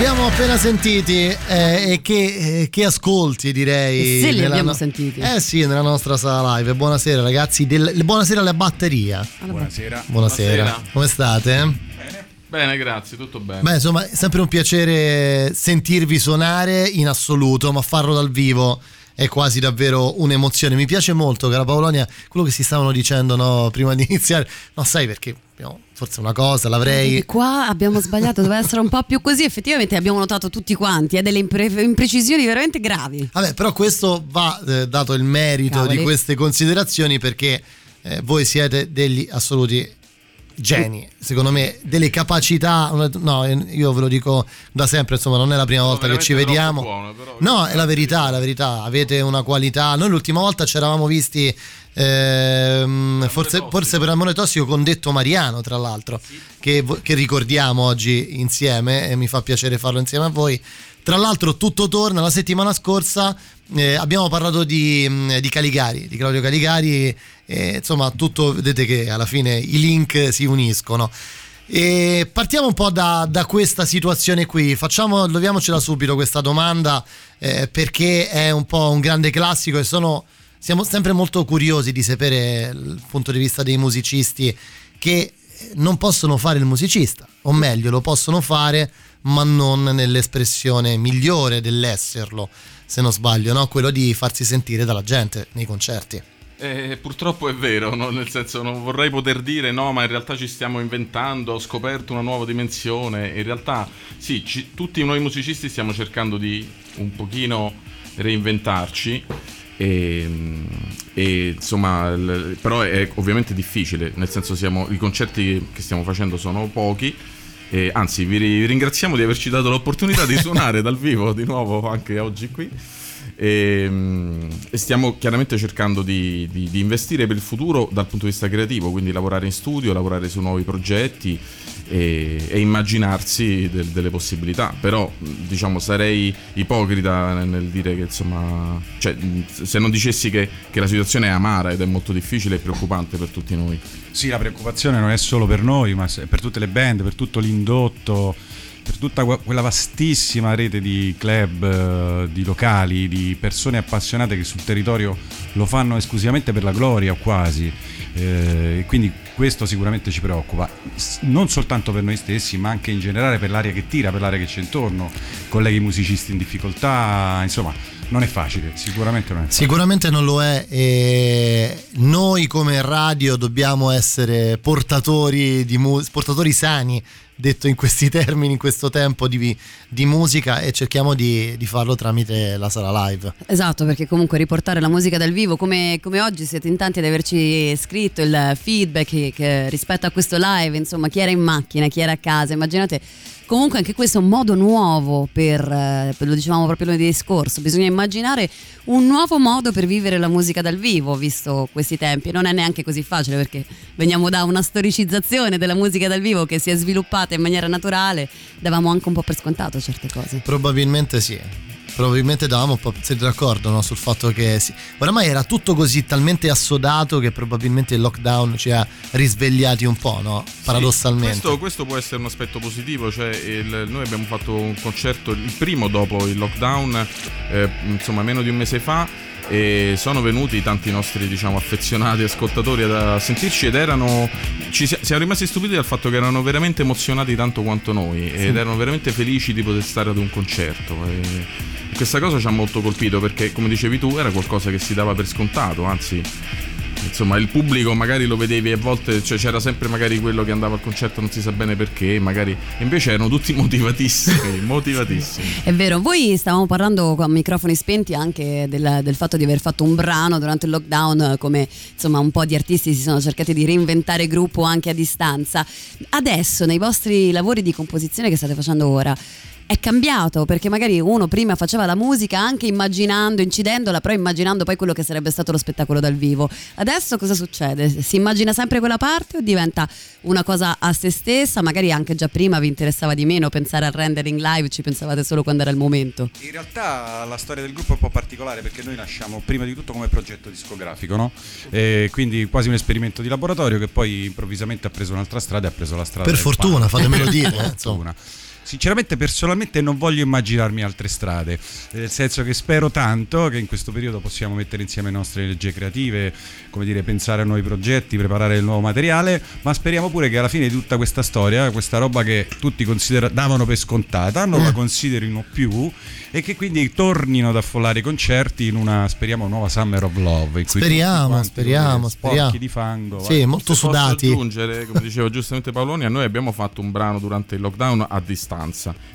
[SPEAKER 3] Abbiamo appena sentiti eh, e che, eh, che ascolti direi.
[SPEAKER 4] E se li
[SPEAKER 3] nella
[SPEAKER 4] abbiamo
[SPEAKER 3] no-
[SPEAKER 4] sentiti.
[SPEAKER 3] Eh sì, nella nostra sala live. Buonasera ragazzi, del- buonasera alla batteria.
[SPEAKER 22] Buonasera.
[SPEAKER 3] Buonasera. Come state?
[SPEAKER 22] Bene, grazie, tutto bene.
[SPEAKER 3] Beh, insomma, è sempre un piacere sentirvi suonare in assoluto, ma farlo dal vivo è quasi davvero un'emozione. Mi piace molto, cara Paolonia, quello che si stavano dicendo no, prima di iniziare. No, sai perché? Forse una cosa l'avrei.
[SPEAKER 4] E qua abbiamo sbagliato, doveva essere un po' più così. Effettivamente abbiamo notato tutti quanti, ha delle impre- imprecisioni veramente gravi.
[SPEAKER 3] Vabbè, però questo va eh, dato il merito
[SPEAKER 4] Cavoli.
[SPEAKER 3] di queste considerazioni perché eh, voi siete degli assoluti geni, secondo me, delle capacità. No, io ve lo dico da sempre, insomma, non è la prima volta che ci vediamo.
[SPEAKER 22] buono, però.
[SPEAKER 3] No, è la verità, è la verità. Avete una qualità. Noi l'ultima volta ci eravamo visti. ehm, forse, forse per Amore Tossico con Detto Mariano, tra l'altro, che, vo- che ricordiamo oggi insieme e mi fa piacere farlo insieme a voi. Tra l'altro, tutto torna. La settimana scorsa eh, abbiamo parlato di, mh, di Caligari, di Claudio Caligari. E, insomma, tutto vedete che alla fine i link si uniscono. E partiamo un po' da, da questa situazione qui. Facciamo, leviamocela subito questa domanda eh, perché è un po' un grande classico e sono, siamo sempre molto curiosi di sapere il punto di vista dei musicisti che non possono fare il musicista, o meglio, lo possono fare, ma non nell'espressione migliore dell'esserlo, se non sbaglio, no? quello di farsi sentire dalla gente nei concerti.
[SPEAKER 22] Eh, purtroppo è vero, no? nel senso non vorrei poter dire no, ma in realtà ci stiamo inventando, ho scoperto una nuova dimensione. In realtà sì, ci- tutti noi musicisti stiamo cercando di un pochino reinventarci. E, e, insomma, il- però è ovviamente difficile, nel senso siamo, i concerti che stiamo facendo sono pochi. E anzi, vi ringraziamo di averci dato l'opportunità di suonare dal vivo di nuovo anche oggi qui. E, mm, e stiamo chiaramente cercando di, di- di investire per il futuro dal punto di vista creativo, quindi lavorare in studio, lavorare su nuovi progetti e, e immaginarsi del- delle possibilità. Però, diciamo, sarei ipocrita nel, dire che, insomma, cioè, se non dicessi che, che la situazione è amara ed è molto difficile e preoccupante per tutti noi.
[SPEAKER 24] Sì, la preoccupazione non è solo per noi, ma per tutte le band, per tutto l'indotto, per tutta que- quella vastissima rete di club, eh, di locali, di persone appassionate che sul territorio lo fanno esclusivamente per la gloria o quasi. Eh, quindi questo sicuramente ci preoccupa, non soltanto per noi stessi, ma anche in generale per l'aria che tira, per l'aria che c'è intorno, colleghi musicisti in difficoltà, insomma, non è facile, sicuramente non è facile.
[SPEAKER 3] Sicuramente non lo è e noi come radio dobbiamo essere portatori, mu- portatori sani, detto in questi termini, in questo tempo di, di musica e cerchiamo di, di farlo tramite la sala live.
[SPEAKER 4] Esatto, perché comunque riportare la musica dal vivo, come, come oggi siete in tanti ad averci scritto il feedback che- che rispetto a questo live, insomma, chi era in macchina, chi era a casa, immaginate. Comunque anche questo è un modo nuovo per, eh, lo dicevamo proprio lunedì scorso, bisogna immaginare un nuovo modo per vivere la musica dal vivo, visto questi tempi. Non è neanche così facile perché veniamo da una storicizzazione della musica dal vivo che si è sviluppata in maniera naturale, davamo anche un po' per scontato certe cose.
[SPEAKER 3] Probabilmente sì. Probabilmente davamo un po'. Siete d'accordo no? sul fatto che sì. Oramai era tutto così talmente assodato che probabilmente il lockdown ci ha risvegliati un po', no? Paradossalmente.
[SPEAKER 22] Questo, questo può essere un aspetto positivo, cioè il- noi abbiamo fatto un concerto, il primo dopo il lockdown, eh, insomma meno di un mese fa, e sono venuti tanti nostri diciamo affezionati ascoltatori a sentirci ed erano, ci si- siamo rimasti stupiti dal fatto che erano veramente emozionati tanto quanto noi ed erano veramente felici di poter stare ad un concerto. E questa cosa ci ha molto colpito perché come dicevi tu era qualcosa che si dava per scontato, anzi insomma il pubblico magari lo vedevi a volte cioè c'era sempre magari quello che andava al concerto non si sa bene perché magari invece erano tutti motivatissimi motivatissimi
[SPEAKER 4] È vero, voi stavamo parlando con microfoni spenti anche del, del fatto di aver fatto un brano durante il lockdown, come insomma un po' di artisti si sono cercati di reinventare gruppo anche a distanza. Adesso nei vostri lavori di composizione che state facendo ora è cambiato perché magari uno prima faceva la musica anche immaginando, incidendola, però immaginando poi quello che sarebbe stato lo spettacolo dal vivo. Adesso cosa succede? Si immagina sempre quella parte o diventa una cosa a se stessa? Magari anche già prima vi interessava di meno pensare al rendering live, ci pensavate solo quando era il momento.
[SPEAKER 24] In realtà la storia del gruppo è un po' particolare perché noi nasciamo prima di tutto come progetto discografico, no? E quindi quasi un esperimento di laboratorio che poi improvvisamente ha preso un'altra strada e ha preso la strada.
[SPEAKER 3] Per fortuna, fatemelo dire,
[SPEAKER 24] Per fortuna. Sinceramente, personalmente non voglio immaginarmi altre strade, nel senso che spero tanto che in questo periodo possiamo mettere insieme le nostre energie creative, come dire, pensare a nuovi progetti, preparare il nuovo materiale, ma speriamo pure che alla fine di tutta questa storia, questa roba che tutti davano per scontata, non la considerino più e che quindi tornino ad affollare i concerti in una, speriamo, nuova Summer of Love. in cui tutti
[SPEAKER 3] Speriamo, speriamo,
[SPEAKER 24] sporchi
[SPEAKER 3] speriamo.
[SPEAKER 24] di fango.
[SPEAKER 3] Sì, molto
[SPEAKER 22] Se posso
[SPEAKER 3] sudati.
[SPEAKER 22] aggiungere, come diceva giustamente Paoloni, a noi abbiamo fatto un brano durante il lockdown a distanza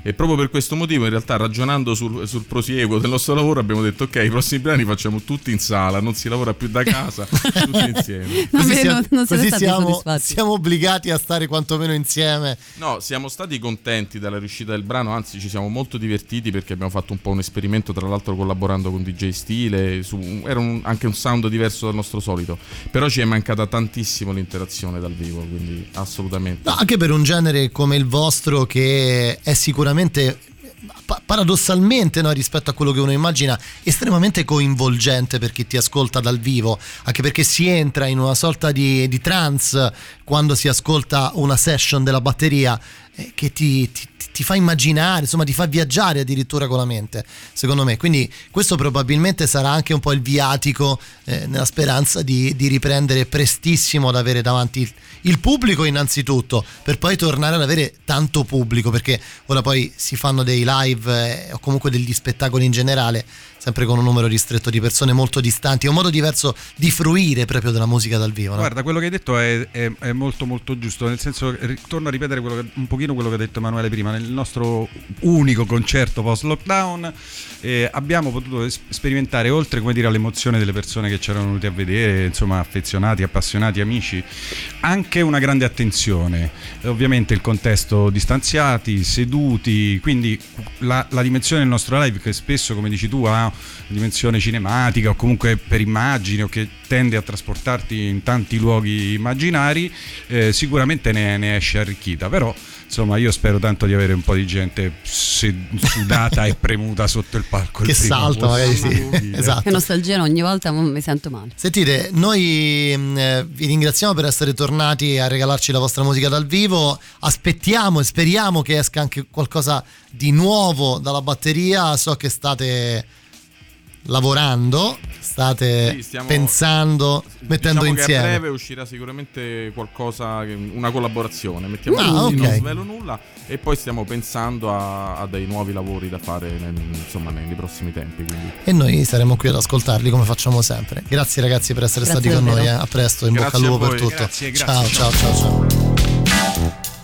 [SPEAKER 22] e proprio per questo motivo in realtà ragionando sul, sul prosieguo del nostro lavoro abbiamo detto ok i prossimi brani facciamo tutti in sala, non si lavora più da casa, tutti insieme.
[SPEAKER 4] Vabbè,
[SPEAKER 3] Così siamo,
[SPEAKER 4] non- non
[SPEAKER 3] siamo, siamo obbligati a stare quantomeno insieme.
[SPEAKER 22] No, siamo stati contenti della riuscita del brano, anzi ci siamo molto divertiti perché abbiamo fatto un po' un esperimento, tra l'altro collaborando con DJ Stile, su- era un- anche un sound diverso dal nostro solito, però ci è mancata tantissimo l'interazione dal vivo, quindi assolutamente.
[SPEAKER 3] No, anche per un genere come il vostro che è sicuramente pa- paradossalmente no, rispetto a quello che uno immagina estremamente coinvolgente per chi ti ascolta dal vivo anche perché si entra in una sorta di, di trance quando si ascolta una session della batteria eh, che ti, ti- ti fa immaginare, insomma ti fa viaggiare addirittura con la mente, secondo me. Quindi questo probabilmente sarà anche un po' il viatico eh, nella speranza di, di riprendere prestissimo ad avere davanti il, pubblico innanzitutto, per poi tornare ad avere tanto pubblico, perché ora poi si fanno dei live eh, o comunque degli spettacoli in generale, sempre con un numero ristretto di persone molto distanti, è un modo diverso di fruire proprio della musica dal vivo. no?
[SPEAKER 24] Guarda, quello che hai detto è, è- è molto molto giusto, nel senso, torno a ripetere che- un pochino quello che ha detto Emanuele prima, nel nostro unico concerto post-lockdown eh, abbiamo potuto sperimentare, oltre come dire, all'emozione delle persone che c'erano venute a vedere, insomma affezionati, appassionati, amici, anche una grande attenzione, Eh, ovviamente il contesto distanziati, seduti, quindi la, la dimensione del nostro live che spesso, come dici tu, ha dimensione cinematica o comunque per immagini o che tende a trasportarti in tanti luoghi immaginari, eh, sicuramente ne, ne esce arricchita, però insomma io spero tanto di avere un po' di gente sudata e premuta sotto il palco. il
[SPEAKER 3] Che
[SPEAKER 24] primo
[SPEAKER 3] salta, magari sì. Esatto.
[SPEAKER 4] Che nostalgia, ogni volta mi sento male.
[SPEAKER 3] Sentite, noi mh, eh, vi ringraziamo per essere tornati a regalarci la vostra musica dal vivo. Aspettiamo e speriamo che esca anche qualcosa di nuovo dalla batteria. So che state lavorando, state
[SPEAKER 22] Sì, stiamo-
[SPEAKER 3] pensando, mettendo
[SPEAKER 22] diciamo Che a
[SPEAKER 3] insieme.
[SPEAKER 22] breve uscirà sicuramente qualcosa, una collaborazione. Mettiamo
[SPEAKER 3] Ah,
[SPEAKER 22] così, non
[SPEAKER 3] ok.
[SPEAKER 22] svelo nulla. E poi stiamo pensando a, a dei nuovi lavori da fare nel- insomma, nei, nei prossimi tempi. Quindi.
[SPEAKER 3] E noi saremo qui ad ascoltarli come facciamo sempre. Grazie ragazzi per essere
[SPEAKER 22] Grazie
[SPEAKER 3] stati con noi. eh. A presto, in bocca al
[SPEAKER 22] Grazie
[SPEAKER 3] lupo per tutto.
[SPEAKER 22] Grazie,
[SPEAKER 3] ciao,
[SPEAKER 22] grazie.
[SPEAKER 3] ciao, ciao, ciao.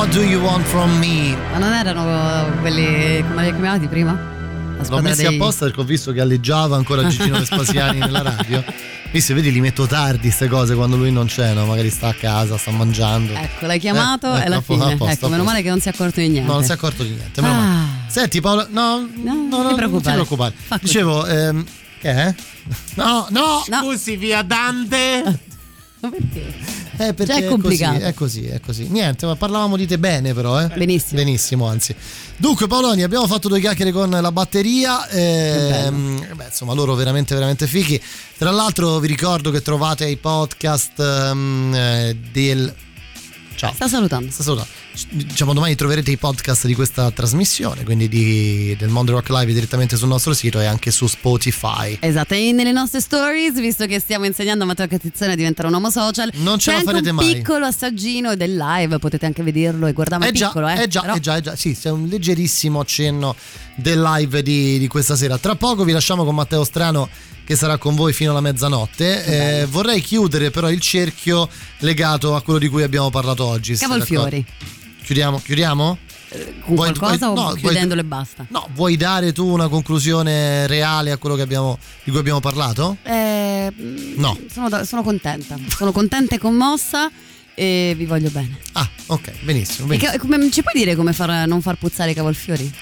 [SPEAKER 3] What Do You Want From Me?
[SPEAKER 4] Ma non erano quelli come li hai chiamati prima?
[SPEAKER 3] L'ho messi
[SPEAKER 4] dei-
[SPEAKER 3] apposta perché ho visto che alleggiava ancora Gigino Vespasiani nella radio. Visto, vedi, li metto tardi queste cose quando lui non c'è, no? Magari sta a casa, sta mangiando.
[SPEAKER 4] Ecco, l'hai chiamato
[SPEAKER 3] Eh,
[SPEAKER 4] e alla
[SPEAKER 3] ecco, a
[SPEAKER 4] fine.
[SPEAKER 3] posto, a
[SPEAKER 4] ecco, meno male che non si è accorto di niente.
[SPEAKER 3] No, non si è accorto di niente. meno male.
[SPEAKER 4] Ah,
[SPEAKER 3] Senti Paolo, no, no, no, non ti
[SPEAKER 4] preoccupare. così.
[SPEAKER 3] Dicevo, ehm, che è? No, no,
[SPEAKER 25] Scusi, via Dante.
[SPEAKER 4] ma perché?
[SPEAKER 3] Eh, perché
[SPEAKER 4] Già è complicato.
[SPEAKER 3] È così, è così, è così. Niente, ma parlavamo di te bene però, eh?
[SPEAKER 4] Benissimo.
[SPEAKER 3] Benissimo, anzi. Dunque, Paoloni, abbiamo fatto due chiacchiere con la batteria. ehm, beh, insomma, loro veramente, veramente fighi. Tra l'altro, vi ricordo che trovate i podcast eh, del. Ciao.
[SPEAKER 4] Sta salutando.
[SPEAKER 3] Sta salutando. Diciamo, domani troverete i podcast di questa trasmissione, quindi di- del Mondo Rock Live direttamente sul nostro sito e anche su Spotify.
[SPEAKER 4] Esatto, e nelle nostre stories, visto che stiamo insegnando a Matteo Catizzone a diventare un uomo social,
[SPEAKER 3] Non ce la farete
[SPEAKER 4] un
[SPEAKER 3] mai.
[SPEAKER 4] piccolo assaggino del live, potete anche vederlo e guardarlo
[SPEAKER 3] Eh già,
[SPEAKER 4] piccolo, eh.
[SPEAKER 3] eh già,
[SPEAKER 4] Però-
[SPEAKER 3] eh già, eh già, sì, c'è un leggerissimo accenno del live di, di questa sera. Tra poco vi lasciamo con Matteo Strano che sarà con voi fino alla mezzanotte. Eh, vorrei chiudere però il cerchio legato a quello di cui abbiamo parlato oggi.
[SPEAKER 4] Cavolfiori.
[SPEAKER 3] Chiudiamo, chiudiamo?
[SPEAKER 4] Con
[SPEAKER 3] Vuoi-
[SPEAKER 4] qualcosa
[SPEAKER 3] vuoi-
[SPEAKER 4] o
[SPEAKER 3] no,
[SPEAKER 4] chiudendolo e basta?
[SPEAKER 3] No, vuoi dare tu una conclusione reale a quello che abbiamo, di cui abbiamo parlato?
[SPEAKER 4] Eh,
[SPEAKER 3] No.
[SPEAKER 4] Sono, sono contenta, sono contenta e commossa e vi voglio bene.
[SPEAKER 3] Ah, ok, benissimo.
[SPEAKER 4] E
[SPEAKER 3] benissimo.
[SPEAKER 4] che- come- ci puoi dire come far, non far puzzare i cavolfiori?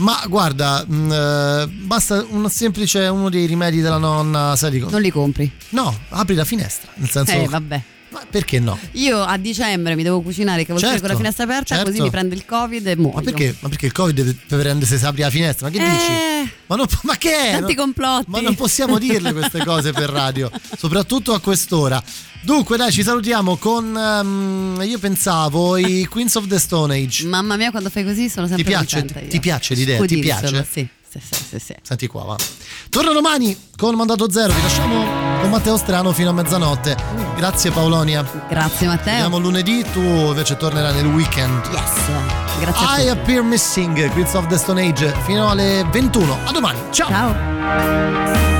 [SPEAKER 3] Ma guarda, mh, eh, basta un semplice uno dei rimedi della nonna, sai dico.
[SPEAKER 4] Non li compri?
[SPEAKER 3] No, apri la finestra, nel senso
[SPEAKER 4] Eh, vabbè.
[SPEAKER 3] Ma perché no?
[SPEAKER 4] Io a dicembre mi devo cucinare i cavolfiori
[SPEAKER 3] Certo,
[SPEAKER 4] con la finestra aperta,
[SPEAKER 3] certo.
[SPEAKER 4] così mi prende il covid e muoio.
[SPEAKER 3] Ma perché? Ma perché il Covid deve, prendere se si apre la finestra? Ma che dici?
[SPEAKER 4] Eh,
[SPEAKER 3] Ma, non- ma che è?
[SPEAKER 4] tanti complotti.
[SPEAKER 3] ma non possiamo dirle queste cose per radio, soprattutto a quest'ora. Dunque, dai, ci salutiamo con. ehm, io pensavo i Queens of the Stone Age.
[SPEAKER 4] Mamma mia, quando fai così sono
[SPEAKER 3] Ti
[SPEAKER 4] sempre
[SPEAKER 3] piace,
[SPEAKER 4] contenta
[SPEAKER 3] ti piace l'idea? Ti piace?
[SPEAKER 4] Sì, sì, sì, sì, sì.
[SPEAKER 3] Senti qua, va. Torna domani con Mandato Zero. Vi lasciamo con Matteo Strano fino a mezzanotte. Grazie Paolonia.
[SPEAKER 4] Grazie Matteo.
[SPEAKER 3] vediamo lunedì, tu invece tornerai nel weekend.
[SPEAKER 4] Yes. Grazie
[SPEAKER 3] I. Appear Missing, Queens of the Stone Age, fino alle 21. A domani, ciao!
[SPEAKER 4] Ciao!